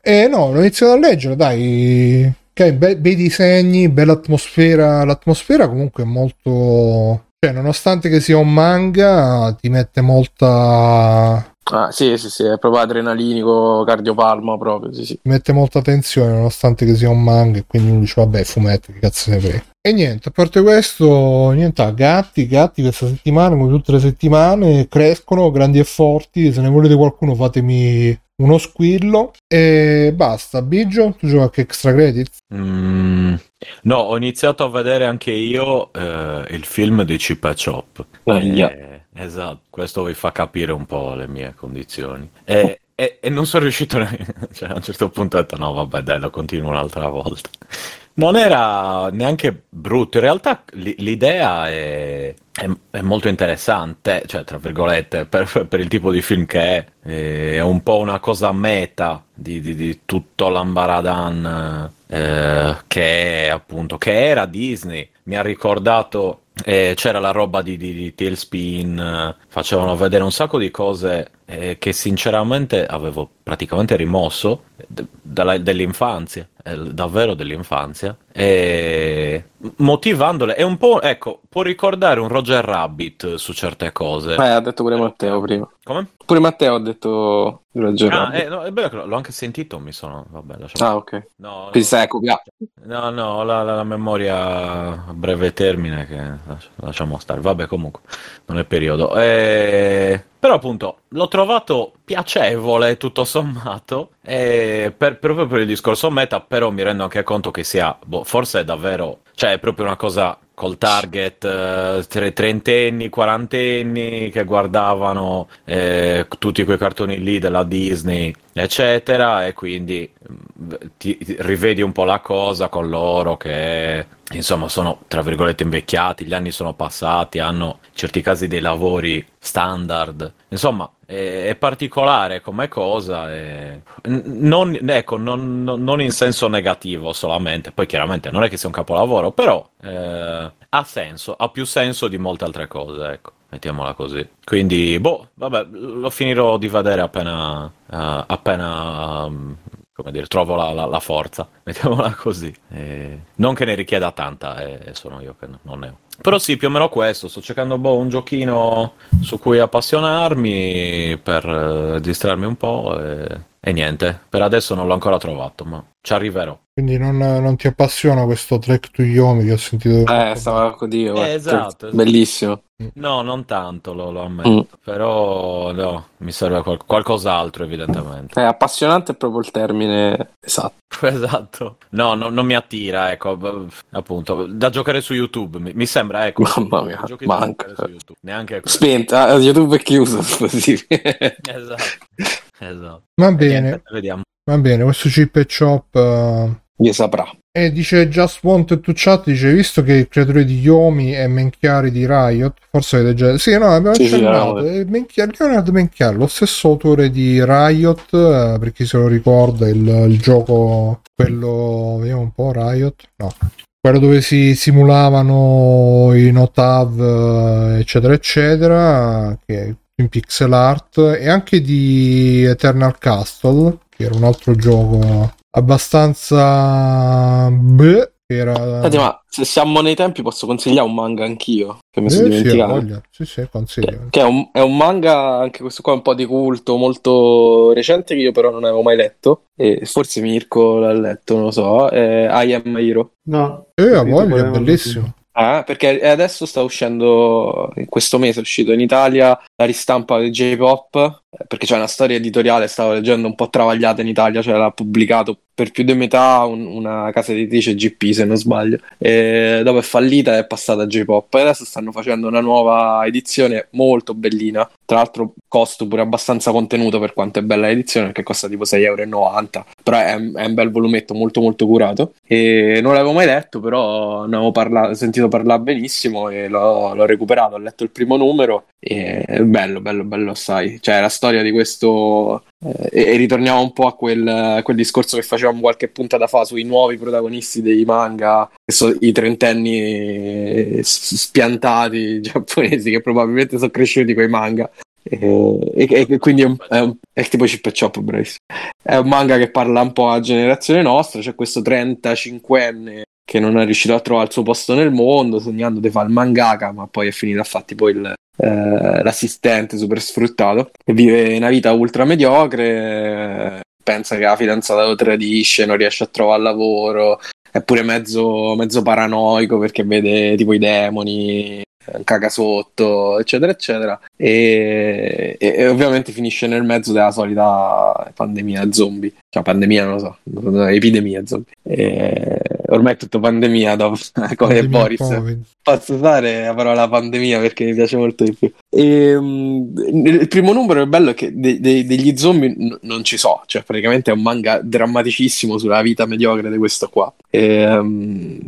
Eh no, l'ho iniziato a leggere, dai. Okay, be- bei disegni, bella atmosfera. L'atmosfera comunque è molto. Cioè, nonostante che sia un manga, ti mette molta
Ah, sì, sì, sì, è proprio adrenalinico, cardiopalma proprio, sì, sì.
Mette molta tensione nonostante che sia un manga e quindi uno dice vabbè, fumetto, che cazzo ne frega. E niente, a parte questo, niente, gatti, gatti questa settimana, come tutte le settimane, crescono, grandi e forti, se ne volete qualcuno fatemi uno squillo e basta. Biggio, tu giochi qualche extra credit?
Mm, no, ho iniziato a vedere anche io eh, il film di Chip e Chop.
Ah, yeah.
Eh, esatto, questo vi fa capire un po' le mie condizioni. E, e- e non sono riuscito, ne- cioè a un certo punto ho detto no, vabbè, dai, lo continuo un'altra volta. Non era neanche brutto, in realtà l'idea è, è- è molto interessante, cioè tra virgolette, per, per il tipo di film che è, è un po' una cosa meta di, di- di tutto l'ambaradan eh, che è appunto, che era Disney, mi ha ricordato, eh, c'era la roba di, di, di Tailspin, eh, facevano vedere un sacco di cose eh, che sinceramente avevo praticamente rimosso d- dalla- dell'infanzia, eh, davvero dell'infanzia, e motivandole, è un po', ecco, può ricordare un Roger Rabbit su certe cose.
Eh, ha detto pure Matteo prima.
Come?
Pure Matteo ha detto Roger
Ah,
Rabbit.
eh, no, è bello che l'ho anche sentito, mi sono... Vabbè, lasciamo
Ah, ok.
No,
Quindi
no. No, la, la- la memoria a breve termine che lasci- lasciamo stare. Vabbè, comunque, non è periodo. Eh, Però appunto l'ho trovato piacevole tutto sommato, eh, per- proprio per il discorso meta, però mi rendo anche conto che sia, boh, forse è davvero, cioè è proprio una cosa col target eh, tre- trentenni, quarantenni che guardavano eh, tutti quei cartoni lì della Disney, eccetera, e quindi mm, ti, ti rivedi un po' la cosa con loro che insomma sono tra virgolette invecchiati, gli anni sono passati, hanno in certi casi dei lavori standard, insomma è, è particolare come cosa, n- non, ecco, non, non- in senso negativo solamente, poi chiaramente non è che sia un capolavoro, però eh, ha senso, ha più senso di molte altre cose, ecco. Mettiamola così. Quindi, boh, vabbè, lo finirò di vedere appena, eh, appena um, come dire, trovo la, la- la forza, mettiamola così. Eh, non che ne richieda tanta, eh, sono io che non ne ho. Però sì, più o meno questo, sto cercando boh, un giochino su cui appassionarmi per eh, distrarmi un po' e, e niente, per adesso non l'ho ancora trovato, ma ci arriverò.
Quindi non, non ti appassiona questo Trek to Yomi che ho sentito?
Eh, stava con Dio.
Esatto, esatto.
Bellissimo.
No, non tanto, lo, lo ammetto,
Mm.
però no, mi serve qual- qualcos'altro evidentemente.
Eh, appassionante è proprio il termine esatto.
Esatto. No, no, non mi attira, ecco, appunto, da giocare su YouTube, mi, mi sembra, ecco.
Mamma mia, manca.
su YouTube, neanche.
Spenta, ah, YouTube è chiuso. Così.
Esatto. Esatto.
Va
E
bene,
niente, vediamo.
va bene, questo chip e chop... eh,
Io saprà.
E dice Just Wanted to Chat, dice visto che il creatore di Yomi è Menchiari di Riot, forse avete già... Sì, no, abbiamo
Sì, sì,
accennato,
no.
è Menchiari, Leonard Menchiari, lo stesso autore di Riot, eh, per chi se lo ricorda, il, il gioco, quello, vediamo un po', Riot, no, quello dove si simulavano i notav, eh, eccetera, eccetera, che è in pixel art, e anche di Eternal Castle, che era un altro gioco abbastanza... Beh, che era...
Senti, ma se siamo nei tempi posso consigliare un manga anch'io, che mi sono
Eh, sì, ha
dimenticato.
voglia. Sì, sì, consiglio.
Che è un, è un manga, anche questo qua, un po' di culto, molto recente, che io però non avevo mai letto. E forse Mirko l'ha letto, non lo so. È I Am Hero.
No.
Eh, voglia, è bellissimo.
Ah, perché adesso sta uscendo, in questo mese è uscito in Italia la ristampa del J-Pop, perché c'è una storia editoriale, stavo leggendo un po' travagliata in Italia, cioè l'ha pubblicato per più di metà un- una casa editrice GP se non sbaglio, e dopo è fallita e è passata a J-Pop. E adesso stanno facendo una nuova edizione molto bellina, tra l'altro costo pure abbastanza contenuto per quanto è bella l'edizione, perché costa tipo 6,90 euro, però è, è un bel volumetto molto molto curato. E non l'avevo mai letto, però ne avevo parla- sentito parlare benissimo e l'ho, l'ho recuperato, ho letto il primo numero e è bello, bello, bello assai, cioè la storia di questo eh, e, ritorniamo un po' a quel, quel discorso che facevamo qualche puntata fa sui nuovi protagonisti dei manga, che sono i trentenni eh, spiantati giapponesi che probabilmente sono cresciuti con i manga. E, e- e quindi è, un- è un- è tipo Chip e Chop, bravissimo. È un manga che parla un po' alla generazione nostra, c'è questo 35enne che non è riuscito a trovare il suo posto nel mondo, sognando di fare il mangaka, ma poi è finito a fare tipo il, eh, l'assistente super sfruttato, e vive una vita ultra mediocre, eh, pensa che la fidanzata lo tradisce, non riesce a trovare lavoro, è pure mezzo, mezzo paranoico perché vede tipo i demoni, caga sotto, eccetera, eccetera. E, e, e, ovviamente finisce nel mezzo della solita pandemia zombie. Cioè, pandemia, non lo so, epidemia zombie. E, ormai è tutto pandemia dopo come Boris. COVID. Posso usare la parola pandemia perché mi piace molto di più. E, um, il primo numero è bello che de- de- degli zombie n- non ci so, cioè praticamente è un manga drammaticissimo sulla vita mediocre di questo qua. E, um,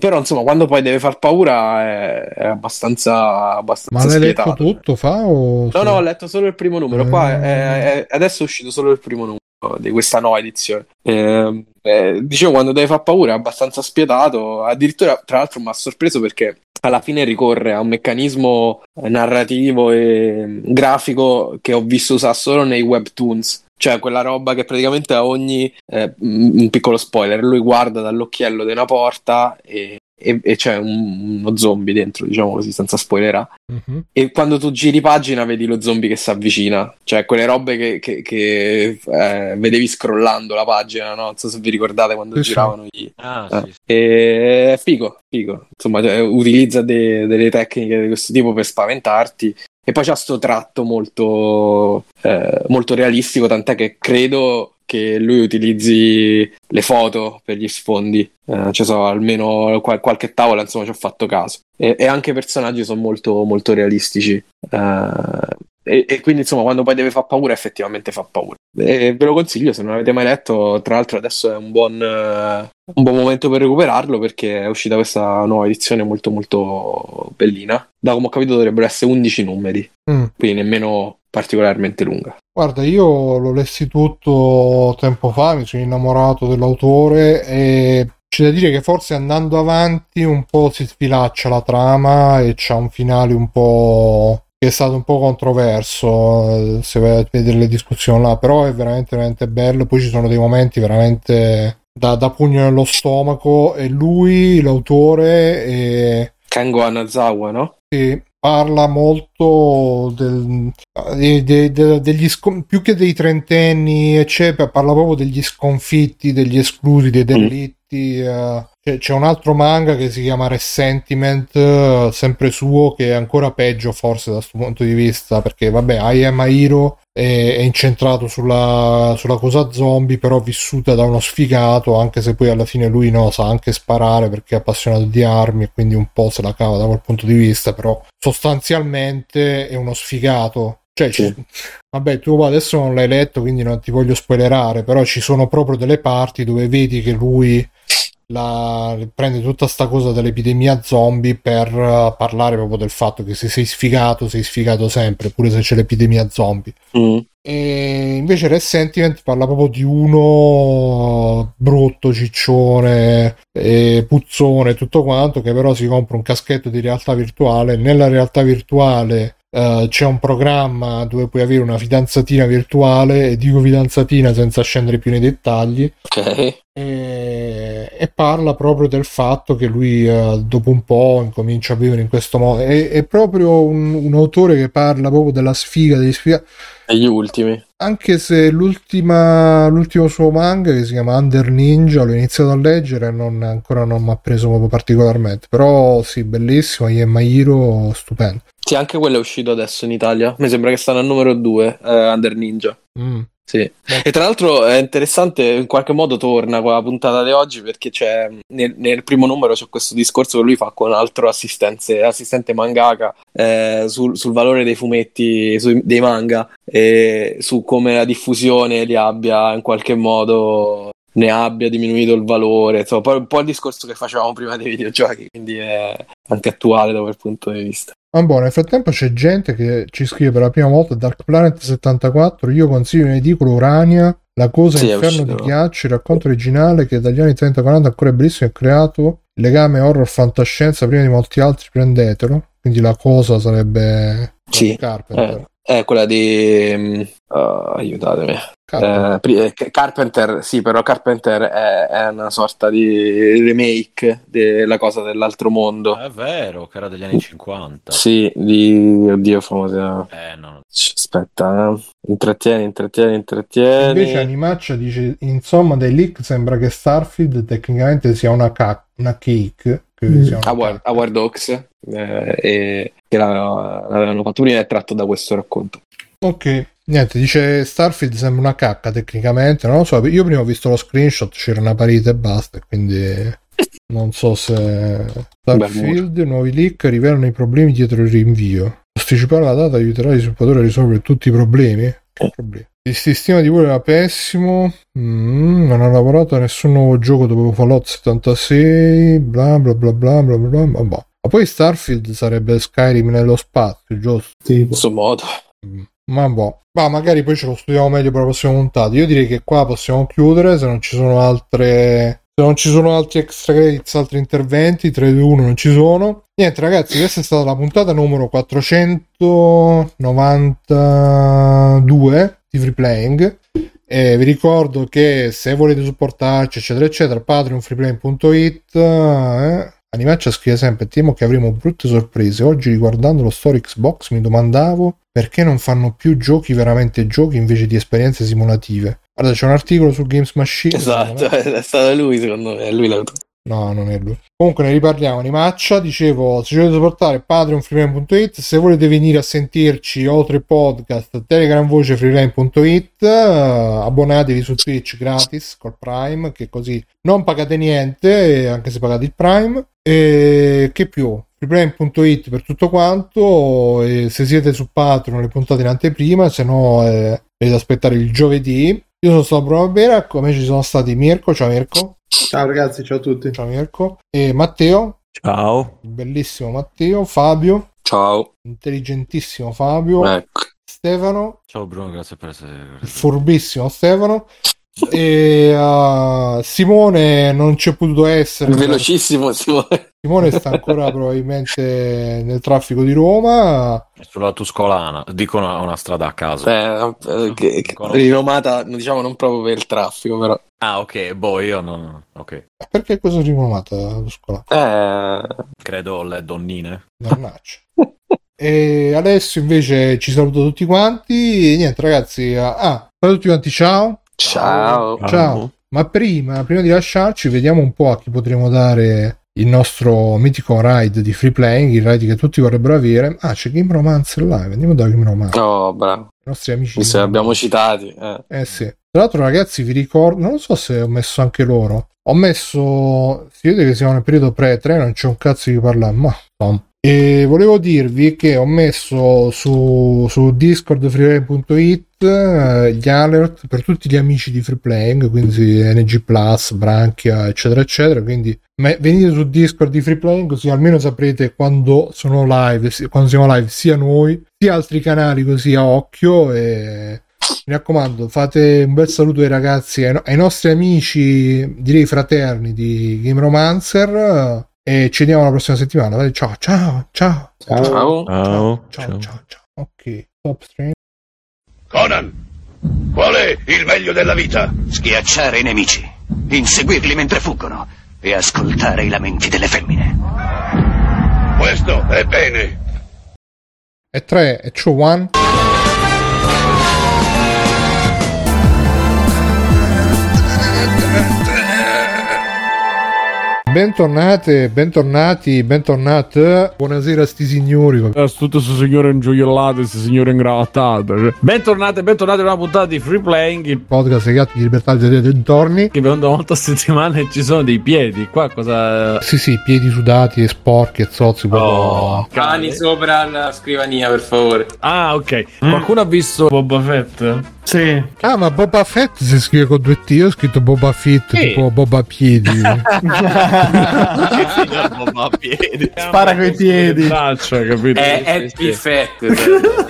però insomma quando poi deve far paura è, è abbastanza, abbastanza
ma l'hai spietato. letto tutto fa o
no no ho letto solo il primo numero qua è, è, adesso è uscito solo il primo numero di questa nuova edizione eh, eh, dicevo quando deve far paura è abbastanza spietato. Addirittura tra l'altro mi ha sorpreso perché alla fine ricorre a un meccanismo narrativo e grafico che ho visto usare solo nei webtoons. Cioè quella roba che praticamente a ogni eh, un piccolo spoiler lui guarda dall'occhiello di una porta e, e, e c'è un, uno zombie dentro diciamo così senza spoilerare mm-hmm. e quando tu giri pagina vedi lo zombie che si avvicina cioè quelle robe che, che, che eh, vedevi scrollando la pagina no? non so se vi ricordate quando sì, giravano gli ah, eh. sì, e è figo figo insomma cioè, utilizza de, delle tecniche di questo tipo per spaventarti e poi c'è questo tratto molto, eh, molto realistico, tant'è che credo che lui utilizzi le foto per gli sfondi. Eh, ci so, almeno qual- qualche tavola, insomma, ci ho fatto caso. E, e anche i personaggi sono molto, molto realistici. Eh, e, e, quindi, insomma, quando poi deve far paura, effettivamente fa paura. E ve lo consiglio se non l'avete mai letto. Tra l'altro, adesso è un buon, uh, un buon momento per recuperarlo perché è uscita questa nuova edizione molto, molto bellina. Da come ho capito, dovrebbero essere 11 numeri, mm. quindi nemmeno particolarmente lunga.
Guarda, io l'ho lessi tutto tempo fa, mi sono innamorato dell'autore e c'è da dire che forse andando avanti un po' si sfilaccia la trama e c'ha un finale un po' che è stato un po' controverso se vai a vedere le discussioni là però è veramente veramente bello poi ci sono dei momenti veramente da, da pugno nello stomaco e lui l'autore è...
Kango Anazawa no?
sì parla molto del, de, de, de, degli più che dei trentenni eccetera parla proprio degli sconfitti degli esclusi dei mm. delitti mm. uh, c'è un altro manga che si chiama Resentiment, sempre suo, che è ancora peggio forse da questo punto di vista, perché vabbè, I Am a Hero è, è incentrato sulla, sulla, cosa zombie, però vissuta da uno sfigato, anche se poi alla fine lui no, sa anche sparare perché è appassionato di armi e quindi un po' se la cava da quel punto di vista, però sostanzialmente è uno sfigato. Cioè, sì. vabbè, tu adesso non l'hai letto, quindi non ti voglio spoilerare, però ci sono proprio delle parti dove vedi che lui la, prende tutta sta cosa dell'epidemia zombie per uh, parlare proprio del fatto che se sei sfigato, sei sfigato sempre, pure se c'è l'epidemia zombie. Mm. E invece Resentiment parla proprio di uno brutto, ciccione, e puzzone, tutto quanto, che però si compra un caschetto di realtà virtuale. Nella realtà virtuale Uh, c'è un programma dove puoi avere una fidanzatina virtuale e dico fidanzatina senza scendere più nei dettagli
ok
e, e parla proprio del fatto che lui uh, dopo un po' incomincia a vivere in questo modo è, è proprio un, un, autore che parla proprio della sfiga degli sfiga
gli ultimi
anche se l'ultimo suo manga che si chiama Under Ninja l'ho iniziato a leggere e non, ancora non mi ha preso proprio particolarmente però sì bellissimo Yemma Hiro stupendo
sì, anche quello è uscito adesso in Italia. Mi sembra che stanno al numero 2, eh, Under Ninja. Mm. Sì. E tra l'altro è interessante, in qualche modo torna quella puntata di oggi perché c'è nel, nel primo numero c'è questo discorso che lui fa con un altro assistente mangaka eh, sul, sul, valore dei fumetti, su, dei manga e su come la diffusione li abbia in qualche modo ne abbia diminuito il valore, insomma, poi un po' il discorso che facevamo prima dei videogiochi, quindi è anche attuale da quel punto di vista.
Ma buono, nel frattempo c'è gente che ci scrive per la prima volta Dark Planet 74, io consiglio in edicolo Urania, La cosa sì, inferno di ghiaccio, il racconto originale che dagli anni 30-40 ancora è bellissimo e creato il legame horror fantascienza prima di molti altri, prendetelo. Quindi la cosa sarebbe
sì, Carpenter. Eh, è quella di uh, aiutatemi. Carpenter. Eh, Carpenter, sì, però Carpenter è, è, una sorta di remake della cosa dell'altro mondo.
È vero, che era degli anni 50.
Sì, di oddio famosa.
Eh, no.
Aspetta, eh. intrattieni, intrattieni, intrattieni.
Invece Animaccia dice, insomma, dai leak sembra che Starfield tecnicamente sia una, ca- una cake Credo
a, War, a War Dogs eh, e, che l'avevano fatto prima è tratto da questo racconto.
Ok, niente, dice Starfield sembra una cacca tecnicamente, non lo so, io prima ho visto lo screenshot, c'era una parete e basta, quindi non so se Starfield, nuovi leak rivelano i problemi dietro il rinvio. Posticipare la data aiuterà gli sviluppatori a risolvere tutti i problemi? Che problemi? Il sistema di volo era pessimo. Mm, non ho lavorato a nessun nuovo gioco dopo Fallout 76. Bla bla bla bla bla bla. bla. Ma poi Starfield sarebbe Skyrim nello spazio, giusto?
Sì, questo modo.
Mm. Ma boh. Ma magari poi ce lo studiamo meglio per la prossima puntata. Io direi che qua possiamo chiudere se non ci sono altre se non ci sono altri extra credits, altri interventi, 3, 2, 1 non ci sono. Niente ragazzi, questa è stata la puntata numero 492 di Free Playing. E vi ricordo che se volete supportarci, eccetera, eccetera, patreonfreeplaying.it. Eh, Animaccia scrive sempre: Temo che avremo brutte sorprese. Oggi, riguardando lo store Xbox, mi domandavo perché non fanno più giochi veramente giochi invece di esperienze simulative. Guarda, c'è un articolo su Games Machine.
Esatto, è stato lui, secondo me. È lui l'autore.
No, non è lui. Comunque ne riparliamo. Animaccia, dicevo, se ci volete supportare patreonfreelane.it, se volete venire a sentirci oltre podcast, telegram voce uh, abbonatevi su Twitch gratis col Prime, che così non pagate niente, anche se pagate il Prime. E che più? freelane.it per tutto quanto, e se siete su Patreon le puntate in anteprima, se no eh, dovete aspettare il giovedì. Io sono stato Bruno Bera, come ci sono stati Mirko, ciao Mirko.
Ciao ragazzi, ciao a tutti.
Ciao Mirko. E Matteo.
Ciao.
Bellissimo Matteo. Fabio.
Ciao.
Intelligentissimo Fabio.
Ecco.
Stefano.
Ciao Bruno, grazie per essere...
Furbissimo Stefano. E uh, Simone non c'è potuto essere.
Velocissimo Simone.
Simone sta ancora probabilmente nel traffico di Roma.
Sulla Tuscolana, dico una, una strada a caso.
Eh, eh, che, che, rinomata, diciamo, non proprio per il traffico, però.
Ah, ok, boh, io non. Ok.
Perché cosa è rinomata la Tuscolana?
Eh...
Credo le donnine.
Mannaggia. e adesso invece ci saluto tutti quanti. E niente, ragazzi. Ah, tutti quanti, ciao.
Ciao.
Ciao. ciao. Ma prima, prima di lasciarci, vediamo un po' a chi potremo dare il nostro mitico ride di free playing, il ride che tutti vorrebbero avere. Ah, c'è Game Romance live, andiamo da Game Romance.
Oh, bravo.
I nostri amici.
Se abbiamo citati. Eh.
eh sì. Tra l'altro, ragazzi, vi ricordo, non so se ho messo anche loro. Ho messo, si vede che siamo nel periodo pre-3, non c'è un cazzo di parlare, ma no. E volevo dirvi che ho messo su, su discordfreeplay.it eh, gli alert per tutti gli amici di free playing, quindi NG Plus, Branchia, eccetera, eccetera. Quindi venite su Discord di free playing, così almeno saprete quando sono live, quando siamo live, sia noi sia altri canali, così a occhio. E mi raccomando, fate un bel saluto ai ragazzi, ai, ai nostri amici, direi fraterni di Game Romancer e ci vediamo la prossima settimana. Ciao, ciao, ciao.
Ciao. Ciao.
Ciao, ciao, ciao. ciao. Ok, top stream.
Conan, qual è il meglio della vita?
Schiacciare i nemici, inseguirli mentre fuggono e ascoltare i lamenti delle femmine.
Questo è bene.
E 3, e 2, 1. Bentornate, bentornati, bentornate. Buonasera a sti signori.
A tutte queste signore ingioiellate, queste signore ingrattate. Bentornate, bentornati a una puntata di Free Playing, il
podcast legato di libertà dei dintorni.
Che vedo molto a settimana e ci sono dei piedi. Qua cosa...
Sì, sì, piedi sudati e sporchi e zozzi.
Oh, cani sopra la scrivania, per favore.
Ah, ok. Mm. Qualcuno ha visto Boba Fett?
Sì.
Ah, ma Boba Fett si scrive con due T. Io ho scritto Boba Fett, sì. tipo Boba Piedi.
Boba Piedi. Spara coi piedi.
Faccia, capito?
È Happy Fett.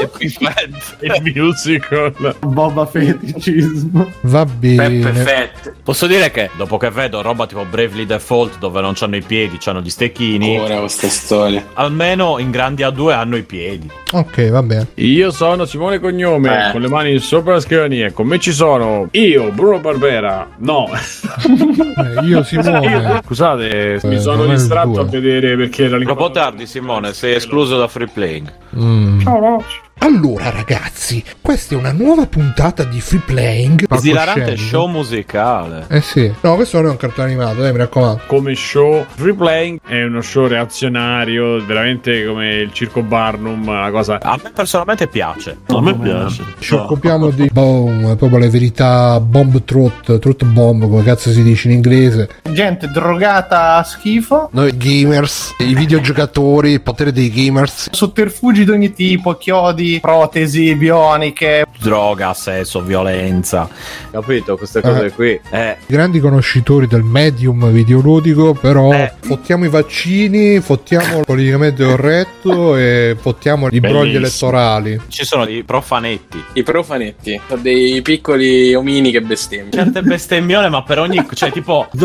Happy Fett. Il musical.
Boba Feticismo.
Va bene.
Peppe Fett.
Posso dire che dopo che vedo roba tipo Bravely Default dove non c'hanno i piedi, c'hanno gli stecchini.
Ora questa storia.
Almeno in grandi A2 hanno i piedi.
Ok, va bene.
Io sono Simone Cognome, eh. con le mani sopra la scrivania. Con me ci sono io, Bruno Barbera. No.
eh, io Simone.
Scusate, eh, mi sono distratto a vedere perché era
Troppo tardi, Simone, sei escluso da free playing.
Mm.
Ciao, Rocci.
Allora, ragazzi, questa è una nuova puntata di Free Playing.
Esilarante show musicale.
Eh sì. No, questo non è un cartone animato, eh, mi raccomando.
Come show, Free Playing è uno show reazionario, veramente come il circo Barnum, una cosa
A me personalmente piace.
A me piace.
Ci occupiamo di boom, proprio le verità bomb truth, truth bomb, come cazzo si dice in inglese.
Gente drogata a schifo,
Noi gamers, i videogiocatori, il potere dei gamers.
sotterfugi di ogni tipo, chiodi, protesi bioniche.
Droga, sesso, violenza. Capito? Queste
cose
qui. Eh,
Grandi conoscitori del medium videoludico, però
Eh.
fottiamo i vaccini, fottiamo il politicamente corretto e fottiamo i brogli elettorali.
ci sono i profanetti.
I profanetti. Sono dei piccoli omini che bestemmiano.
Certe bestemmione, ma per ogni. cioè, tipo.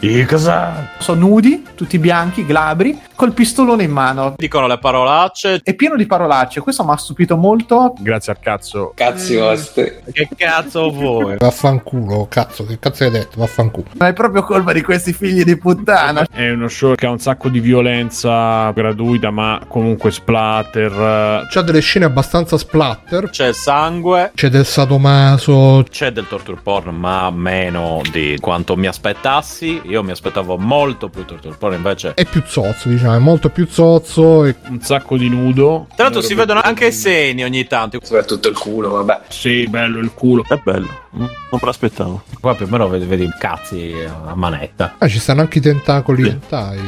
I cosa?
Sono nudi, tutti bianchi, glabri, col pistolone in mano.
Dicono le parolacce.
È pieno di parolacce, questo mi ha stupito molto.
grazie al cazzo.
Cazzi vostri.
Che cazzo vuoi?
Vaffanculo, cazzo, che cazzo hai detto? Vaffanculo.
Ma è proprio colpa di questi figli di puttana.
È uno show che ha un sacco di violenza gratuita, ma comunque splatter.
C'ha delle scene abbastanza splatter.
C'è sangue.
C'è del sadomaso.
C'è del torture porn, ma meno di quanto mi aspettassi. Io mi aspettavo molto più torture porn, invece.
È più zozzo, diciamo, è molto più zozzo. E
Un sacco di nudo.
Tra l'altro si vedono anche i seni ogni tanto.
Soprattutto il culo, vabbè.
Sì, bello il culo.
È bello. Mm, Non me l'aspettavo.
Qua più o meno vedi, vedi cazzi a manetta.
ah, ci stanno anche i tentacoli hentai.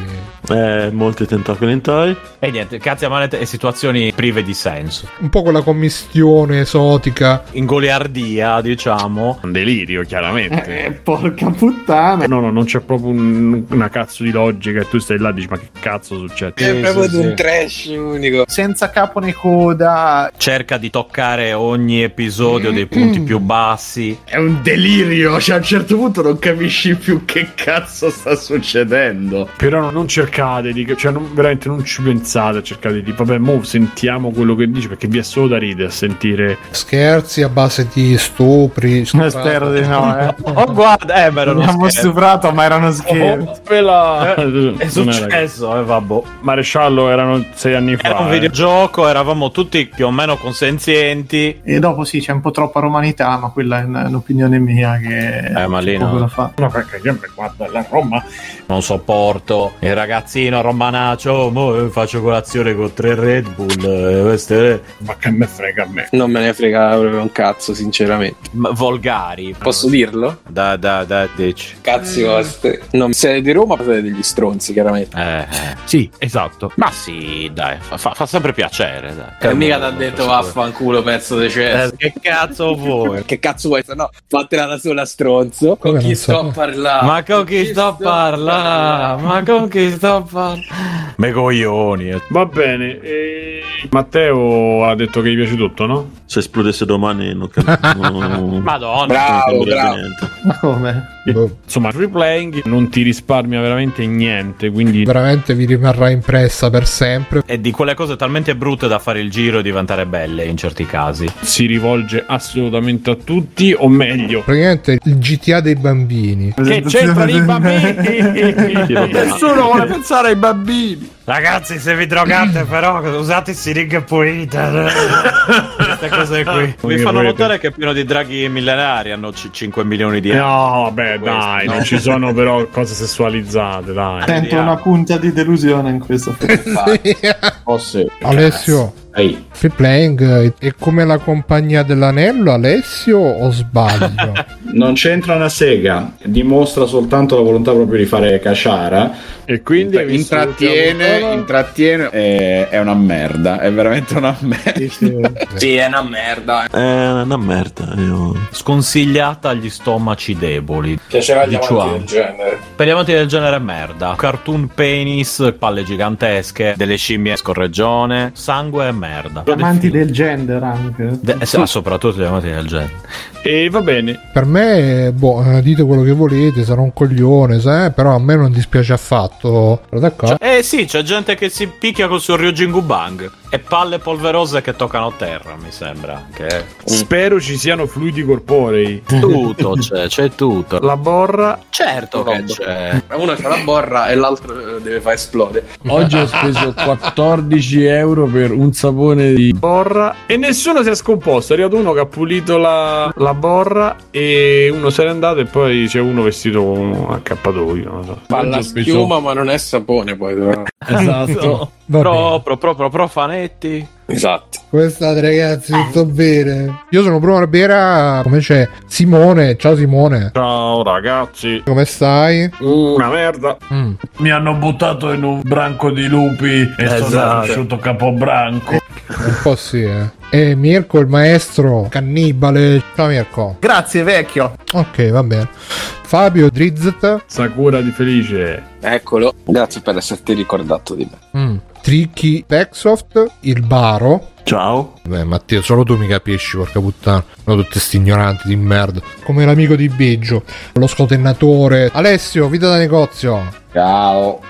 Eh, molti tentacoli in tai.
E niente, cazzi a manetta e situazioni prive di senso.
Un po' quella commistione esotica.
In goliardia, diciamo.
Un delirio, chiaramente.
Eh, porca puttana.
No, no, non c'è proprio un- una cazzo di logica e tu stai là e dici ma che cazzo succede?
È
Sì,
proprio
sì,
di un
sì.
trash unico.
Senza capo né coda.
Cerca di toccare ogni episodio dei punti più bassi.
È un delirio, cioè a un certo punto non capisci più che cazzo sta succedendo. Però no, non cercate di, cioè non- veramente non ci pensate a cercare di, vabbè, mo sentiamo quello che dice perché vi è solo da ridere a sentire.
Scherzi a base di stupri.
Spero di no, eh.
Oh, guarda, eh, ma era uno
Abbiamo stuprato, ma erano scherzi.
Oh, quella-
È successo, eh, vabbè.
Maresciallo erano sei anni fa.
Era un
eh.
videogioco, eravamo tutti più o meno consenzienti.
E dopo sì, c'è un po' troppa romanità, ma quella è un- un'opinione mia che
Eh, ma lì no.
da fa.
No, perché io mi guardo la Roma.
Non sopporto il ragazzino romanaccio. Mo eh, faccio colazione con tre Red Bull. eh, queste
Ma che me frega a me.
Non me ne frega proprio un cazzo, sinceramente.
m- volgari.
Posso dirlo?
Da, da, da, dici.
Cazzi vostri. Non siete di Roma, siete degli stronzi, chiaramente.
Eh, eh.
Sì, esatto.
Ma sì, dai, fa, fa- fa sempre piacere. Dai.
E mica ti ha detto vaffanculo, pezzo di cesso.
Eh, che cazzo vuoi?
Che cazzo vuoi? No, fatela da sola, stronzo. Con
Come
chi
non
sto
so?
a parlare?
Ma con chi sto a parlare? Ma con chi sto a parlare? Me coglioni. eh.
Va bene. e- Matteo ha detto che gli piace tutto, no?
Se esplodesse domani non capisco.
Madonna.
Bravo,
non
bravo.
niente.
Ma come?
Boh,
Insomma, free playing non ti risparmia veramente niente, quindi
veramente vi rimarrà impressa per sempre.
È di quelle cose talmente brutte da fare il giro e diventare belle in certi casi.
si rivolge assolutamente a tutti, o meglio,
Praticamente il GTA dei bambini.
che c'entrano i bambini?
Nessuno vuole pensare ai bambini. Ragazzi, se vi drogate, però usate siringhe pulite. Queste cose qui. Mi fanno notare che è pieno di draghi millenari. Hanno c- 5 milioni di euro.
No, vabbè,
Questo,
dai,
no.
non ci sono però cose sessualizzate, dai.
Sento una punta di delusione in questo.
Oh, sì.
Alessio,
Ehi.
free playing è come la compagnia dell'anello, Alessio, o sbaglio?
Non c'entra una sega, dimostra soltanto la volontà proprio di fare caciara.
E quindi visto
intrattiene, intrattiene è, è una merda, è veramente una merda.
Sì, è una merda.
È una merda. Io...
Sconsigliata agli stomaci deboli.
Piaceva gli
Diciamo.
amanti del genere.
Per gli amanti del genere merda. Cartoon penis, palle gigantesche, delle scimmie scorreggione, sangue e merda.
Gli amanti del gender anche.
De- eh, soprattutto gli amanti del genere.
E va bene.
per me, boh, eh, dite quello che volete, sarò un coglione, sai, però a me non dispiace affatto. D'accordo?
Eh sì, c'è gente che si picchia col suo Ryujin Gubang. e palle polverose che toccano terra, mi sembra. Che...
Spero ci siano fluidi corporei.
Tutto c'è, c'è tutto.
La borra.
Certo che c'è.
Uno c'ha la borra e l'altro deve far esplodere.
Oggi ho speso 14 euro per un sapone di borra e nessuno si è scomposto. È arrivato uno che ha pulito la, la borra e uno se n'è andato e poi c'è uno vestito con un accappatoio. non so.
Fa
Oggi
la
ho speso-
schiuma, ma non è sapone poi. però.
Esatto.
Proprio, proprio profanetti.
Esatto.
Come state ragazzi? Tutto bene? Io sono Bruno Barbera, come c'è Simone? Ciao Simone.
Ciao ragazzi.
Come stai?
Una merda.
Mm.
Mi hanno buttato in un branco di lupi e sono
Esatto.
cresciuto capobranco.
Un po' sì, eh. E Mirko, il maestro cannibale. Ciao Mirko.
Grazie, vecchio.
Ok, va bene. Fabio Drizzt.
Sakura di Felice.
Eccolo. Grazie per esserti ricordato di me.
Mm. Tricky Techsoft. Il Baro.
Ciao.
Beh, Matteo, solo tu mi capisci, porca puttana. No, tutti sti ignoranti di merda. Come l'amico di Biggio. Lo scotennatore. Alessio, vita da negozio.
Ciao.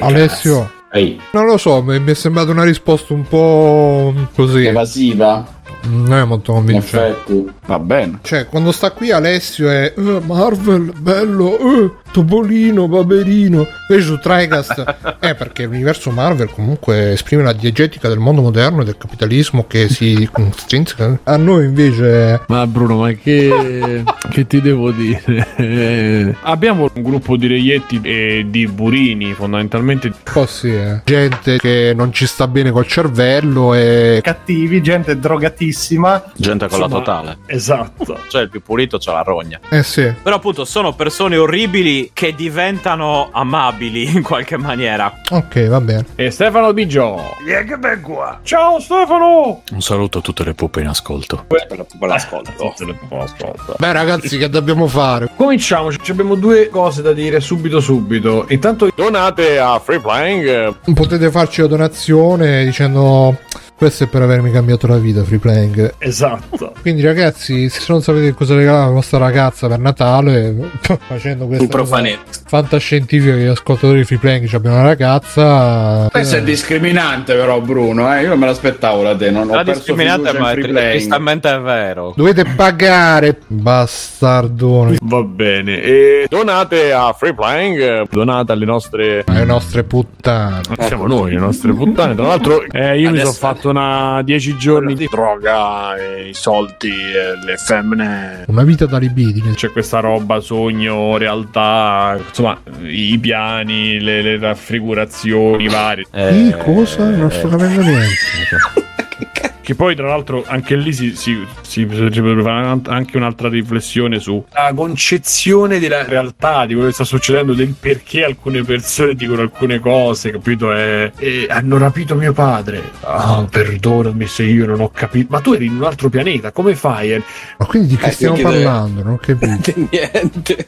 Alessio.
Ehi,
Non lo so, mi mi è sembrata una risposta un po' così.
evasiva.
Non è molto
In
convincente.
effetti.
Va bene.
Cioè, quando sta qui Alessio è "Eh, Marvel, bello, eh, Topolino, Paperino. Invece su Tricast è perché l'universo Marvel comunque esprime la diegetica del mondo moderno e del capitalismo che si strinzica. A noi invece
Ma Bruno, ma che, che ti devo dire? Abbiamo un gruppo di reietti e di burini, fondamentalmente.
un po' sì, eh. gente che non ci sta bene col cervello e
Cattivi, gente drogatissima.
Gente con la totale.
Esatto.
Cioè, il più pulito c'ha la rogna.
eh sì.
Però appunto sono persone orribili che diventano amabili in qualche maniera.
Ok, va bene.
E Stefano Biggio. Ciao Stefano!
Un saluto a tutte le puppe in ascolto.
Per la per l'ascolto.
Beh, ragazzi, che dobbiamo fare?
Cominciamo, ci abbiamo due cose da dire subito subito. Intanto donate a Free Playing.
Potete farci la donazione dicendo questo è per avermi cambiato la vita, free playing.
Esatto.
Quindi, ragazzi, se non sapete cosa regalare alla vostra ragazza per Natale, facendo questa
Un profanetto.
cosa fantascientifica che gli ascoltatori di free playing ci abbiano una ragazza.
Questo è
eh,
discriminante però Bruno, eh? io non me l'aspettavo da te, non ho
La
perso
discriminante, ma è tristemente è vero.
dovete pagare, bastardone.
Va bene. E donate a Free Playing. Donate alle nostre.
Le nostre puttane.
Siamo noi, le nostre puttane. Tra l'altro, eh, io mi
Adesso-
sono fatto una 10 giorni di droga, e i soldi, e le femmine.
Una vita da libidine.
C'è questa roba, sogno, realtà, insomma, i piani, le, le raffigurazioni varie.
Sì, cosa? Non sto capendo niente.
Che poi, tra l'altro, anche lì si, si, si, si potrebbe fare anche un'altra riflessione sulla concezione della realtà, di quello che sta succedendo, del perché alcune persone dicono alcune cose, capito? E, e hanno rapito mio padre. Ah, perdonami se io non ho capito. Ma tu eri in un altro pianeta, come fai?
Ma quindi di che
Eh,
stiamo
deve-
parlando? Non ho capito.
Niente.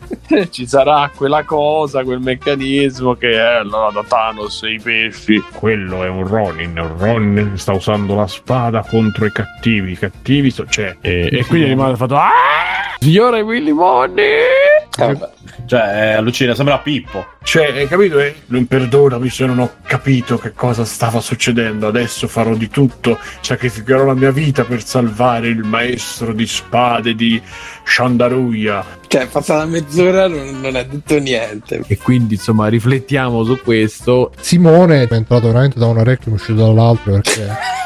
Ci sarà quella cosa, quel meccanismo che è allora da Thanos e i pesci. Quello è un Ronin. Un Ronin sta usando la spada contro i cattivi. I cattivi so- c'è. E, e quindi rimane fatto. Ah! Signore Willy Money!
Eh.
Cioè, allucina, sembra Pippo.
Cioè, hai capito? Eh? Non perdonami se non ho capito che cosa stava succedendo. Adesso farò di tutto. Sacrificherò la mia vita per salvare il maestro di spade di Shandaruya.
Cioè, è passata mezz'ora non, non ha detto niente.
E quindi, insomma, riflettiamo su questo.
Simone è entrato veramente da un orecchio e è uscito dall'altro perché.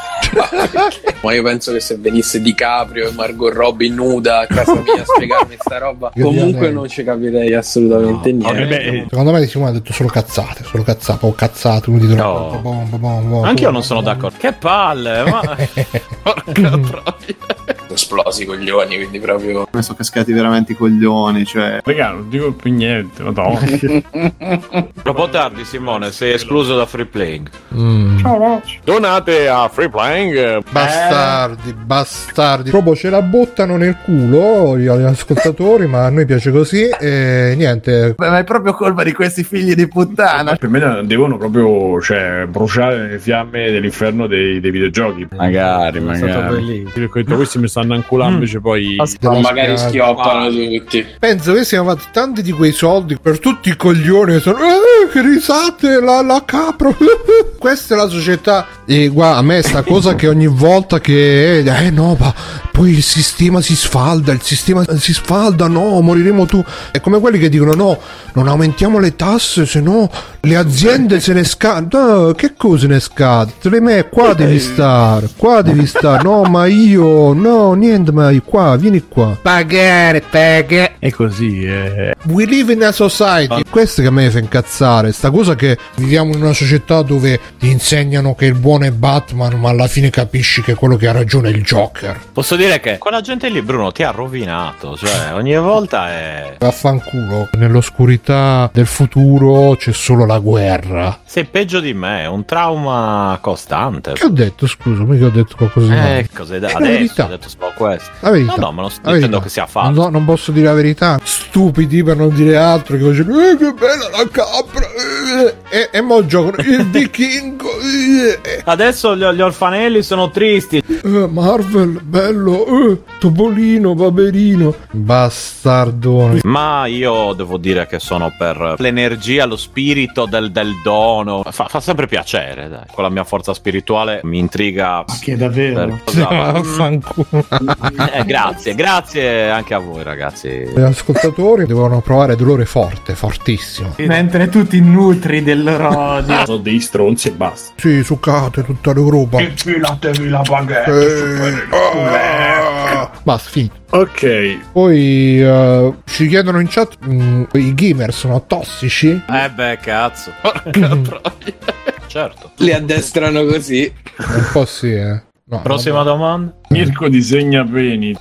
Ma io penso che se venisse DiCaprio e Margot Robbie nuda a casa mia a spiegarmi sta roba,
Io
comunque non ci capirei assolutamente niente.
Eh beh,
Secondo me Simone ha detto solo cazzate, solo cazzate, o cazzate, uno di
No.
troppo. bom, bom, bom, bom,
Anche io non sono
bom.
d'accordo. Che palle, ma. Porca troia.
Esplosi i coglioni, quindi proprio.
Mi sono cascati veramente i coglioni. Cioè,
Raga, non dico più niente, madonna.
Troppo tardi, Simone, sei escluso da free playing.
Mm.
Donate a Free Playing.
Bastardi, bastardi. Proprio ce la buttano nel culo gli ascoltatori, ma a noi piace così. E niente.
beh, ma è proprio colpa di questi figli di puttana.
Per me devono proprio cioè, bruciare le fiamme dell'inferno dei, dei videogiochi.
Magari,
È stato
magari.
questi mi stanno anculando, invece poi...
della
magari schioppano tutti.
Penso che siamo fatti tanti di quei soldi per tutti i coglioni che sono. "Eh, eh, che risate, la, la capro. Questa è la società. E guarda, a me sta cosa che ogni volta che... Eh no, ma poi il sistema si sfalda, il sistema si sfalda, no, moriremo tu. È come quelli che dicono no, non aumentiamo le tasse, se no le aziende se ne scadono. No, che cosa ne scade? Me qua devi stare, qua devi stare. No, ma io, no, niente, ma qua, vieni qua. Pagare, pagare.
È così, eh.
We live in a society. Questo che a me fa incazzare. Sta cosa che viviamo in una società dove ti insegnano che il buono è Batman, ma alla fine capisci che quello che ha ragione è il Joker.
Posso dire che quella gente lì, Bruno, ti ha rovinato. Cioè, ogni volta è.
Vaffanculo. Nell'oscurità del futuro c'è solo la guerra.
Sei peggio di me, è un trauma costante.
Che ho detto, scusa, mica ho detto qualcosa di male.
Eh, cos'è da adesso?
verità.
Ho detto solo questo.
La verità.
No, no, ma non sto dicendo che sia
Non,
falso.
so- non posso dire la verità. Stupidi per non dire altro. Che facevano, eh, che bella la capra. eh, E, e mo giocano il vichingo. eh,
Adesso gli, gli orfanelli sono tristi.
eh, Marvel, bello. eh, Topolino, Paperino. Bastardone.
Ma io devo dire che sono per l'energia, lo spirito del, del dono. Fa, fa sempre piacere, dai. Con la mia forza spirituale mi intriga.
Che davvero?
Eh, grazie, grazie anche a voi, ragazzi.
Gli ascoltatori devono provare dolore forte, fortissimo.
Mentre tu ti nutri del loro odio.
Sono dei stronzi e basta.
Sì, succate tutta l'Europa.
Infilatevi la baguette.
Eh, ah. Basta, finito.
Ok,
Poi eh, ci chiedono in chat: mm, i gamer sono tossici?
Eh beh, cazzo. Porca troia. certo.
Li addestrano così.
Un po' sì, eh. No,
Prossima domanda.
Mirko disegna peni.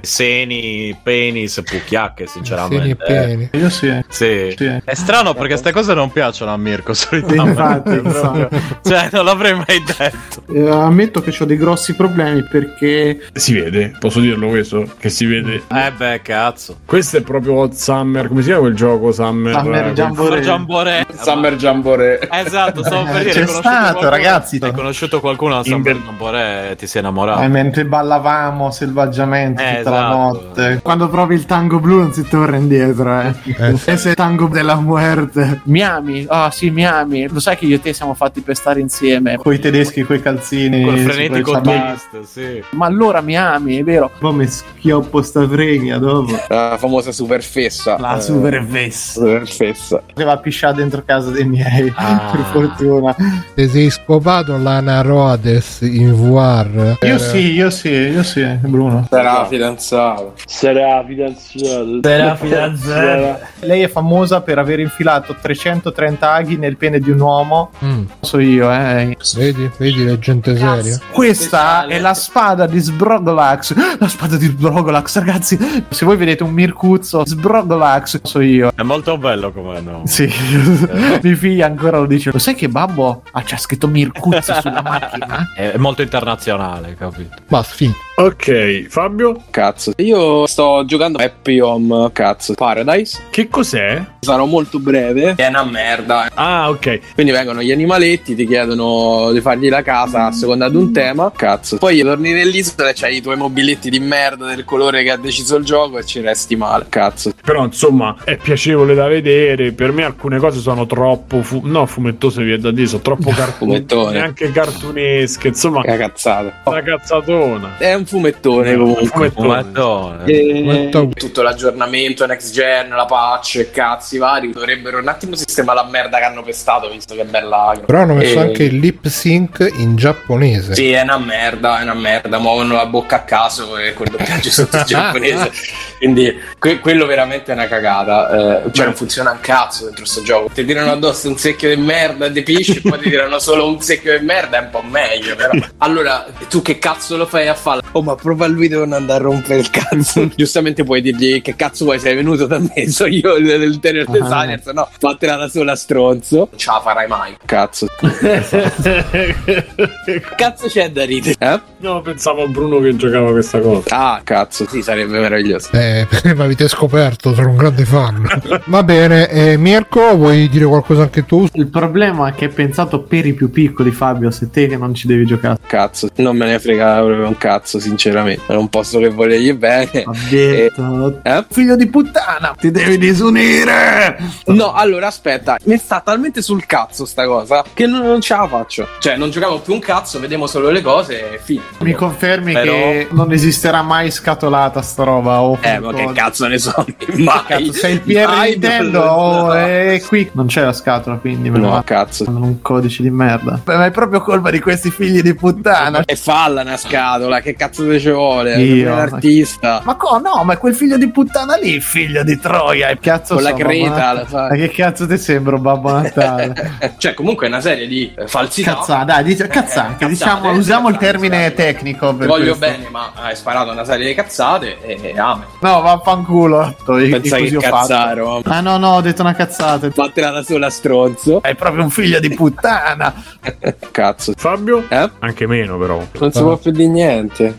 Seni, penis, pucchiacche, sinceramente.
seni e peni.
Io sì.
Sì.
Sì.
È strano perché queste cose non piacciono a Mirko solitamente.
Infatti,
proprio. Cioè, non l'avrei mai detto.
Eh, ammetto che ho dei grossi problemi perché
Si vede, posso dirlo questo? Che si vede.
Eh beh, cazzo.
Questo è proprio Hot Summer. Come si chiama quel gioco Summer?
Summer
Eh,
Jamboree.
Jamboree.
Summer Jamboree.
Esatto, stavo per dire.
C'è
hai conosciuto
stato,
qualcuno-
ragazzi.
Hai conosciuto qualcuno al Summer Jamboree e ti sei innamorato.
Eh, mentre ballavamo selvaggiamente
Eh,
tutta la
esatto.
notte. Quando provi il tango blu non si torna indietro, eh.
Eh.
Ese tango della muerte.
Miami, ah sì, Miami. Lo sai che io e te siamo fatti per stare insieme.
Coi tedeschi, coi calzini.
Col frenetico twist, sì.
Ma allora Miami, è vero?
Poi mi schioppo sta fregna dopo.
La famosa super fessa.
La
Eh,
super vessa.
super fessa.
Che va a pisciare dentro casa dei miei.
Ah.
Per fortuna.
Te sei scopato l'Ana Rhodes in VR?
Io sì, io sì, io sì, Bruno.
Sarà fidanzato.
Sarà fidanzato.
Sarà fidanzata. Lei è famosa per aver infilato 330 aghi nel pene di un uomo.
Mm,
So io, eh.
vedi, vedi la gente seria?
Questa è la spada di Sbrogolax. La spada di Sbrogolax, ragazzi. Se voi vedete un Mircuzzo, Sbrogolax, so io.
È molto bello come no.
Sì, mia figlia ancora lo dice. Lo sai che Babbo ha c'ha scritto Mircuzzo sulla macchina?
È è molto internazionale, capito?
Basta, finito.
Ok, Fabio,
Cazzo. Io sto giocando Happy Home, cazzo. Paradise.
che cos'è?
Sarò molto breve. È una merda.
Ah, ok.
Quindi vengono gli animaletti, ti chiedono di fargli la casa a seconda di un tema. Cazzo. Poi torni nell'isola e c'hai i tuoi mobiletti di merda del colore che ha deciso il gioco e ci resti male. Cazzo.
Però insomma è piacevole da vedere. Per me alcune cose sono troppo fu- no, fumettose via da dire, sono troppo cartone,
Fumettone.
neanche cartunesche. Insomma,
Che cazzata.
una cazzatona.
È un fumettone comunque.
Fumettone.
Fumettone.
E tutto l'aggiornamento next gen, la patch e cazzi vari dovrebbero un attimo sistemare la merda che hanno pestato visto che è bella
Però hanno messo
E-
anche il lip sync in giapponese.
Sì, è una merda, è una merda, muovono la bocca a caso e quel doppiaggio sotto il giapponese. Quindi que- quello veramente è una cagata. Eh, cioè non funziona un cazzo dentro sto gioco. Ti tirano addosso un secchio di merda e di pisci e poi ti tirano solo un secchio di merda, è un po' meglio però. Allora, tu che cazzo lo fai a fare? Oh, ma prova lui devo non andare a rompere il cazzo. Giustamente puoi dirgli che cazzo vuoi, sei venuto da me, so io l'interior designer, se no fatela da sola stronzo. Non ce la farai mai, cazzo. cazzo c'è da ridere? Eh?
No, pensavo a Bruno che giocava questa cosa.
Ah, cazzo, sì, sarebbe meraviglioso.
Eh, mi avete scoperto, sono un grande fan. Va bene, eh, Mirko, vuoi dire qualcosa anche tu?
Il problema è che è pensato per i più piccoli, Fabio, se te che non ci devi giocare.
Cazzo, non me ne frega proprio un cazzo, sinceramente. È un posto che volergli bene.
Detto,
Eh?
Figlio di puttana, ti devi disunire!
No, allora aspetta, mi sta talmente sul cazzo sta cosa che non, non ce la faccio. Cioè, non giocavo più un cazzo, vediamo solo le cose e fine.
Mi confermi
Però-
che non esisterà mai scatolata sta roba? O
Eh, ma che cazzo ne so? Mai.
Cazzo, sei il PR
Mai
Nintendo
non-
oh, è qui non c'è la scatola quindi me lo
No,
va.
cazzo.
Un codice di merda
Beh, ma è proprio colpa di questi figli di puttana.
E falla una scatola, che cazzo te ci vuole?
Io.
Artista.
Ma co, no, ma è quel figlio di puttana lì, figlio di Troia. E
cazzo
Con la
so,
creta la fa.
ma che cazzo ti sembro Babbo Natale
cioè, comunque è una serie di eh, falsità.
cazzate dai dice, cazzate,
cazzate,
diciamo usiamo il
cazzate,
termine
cazzate.
tecnico per
voglio
questo.
bene, ma hai sparato una serie di cazzate e amen.
no vaffanculo
Pensa che cazzaro.
ah no no ho detto una cazzata
Fatela da sola stronzo.
È proprio un figlio di puttana.
Cazzo.
Fabio?
Eh?
Anche meno, però.
Non si può più di niente.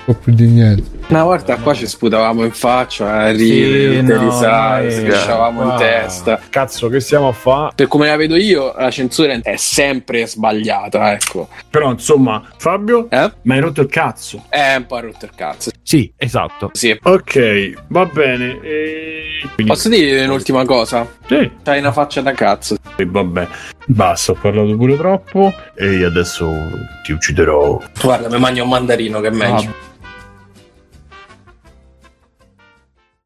Un po' più di niente.
Una volta qua ci sputavamo in faccia, a
Sì,
ridere, te
no,
pisciavamo in
qua.
testa.
Cazzo, che stiamo a fare?
Per come la vedo io, la censura è sempre sbagliata, ecco.
Però, insomma, Fabio,
Eh?
mi hai rotto il cazzo.
È un po' rotto il cazzo.
Sì, esatto.
Sì.
Ok, va bene. E...
Posso dire un'ultima cosa?
Sì,
C'hai una faccia da cazzo.
e vabbè. Basta, ho parlato pure troppo. E adesso ti ucciderò.
Guarda, mi mangio un mandarino che è meglio.
Ah,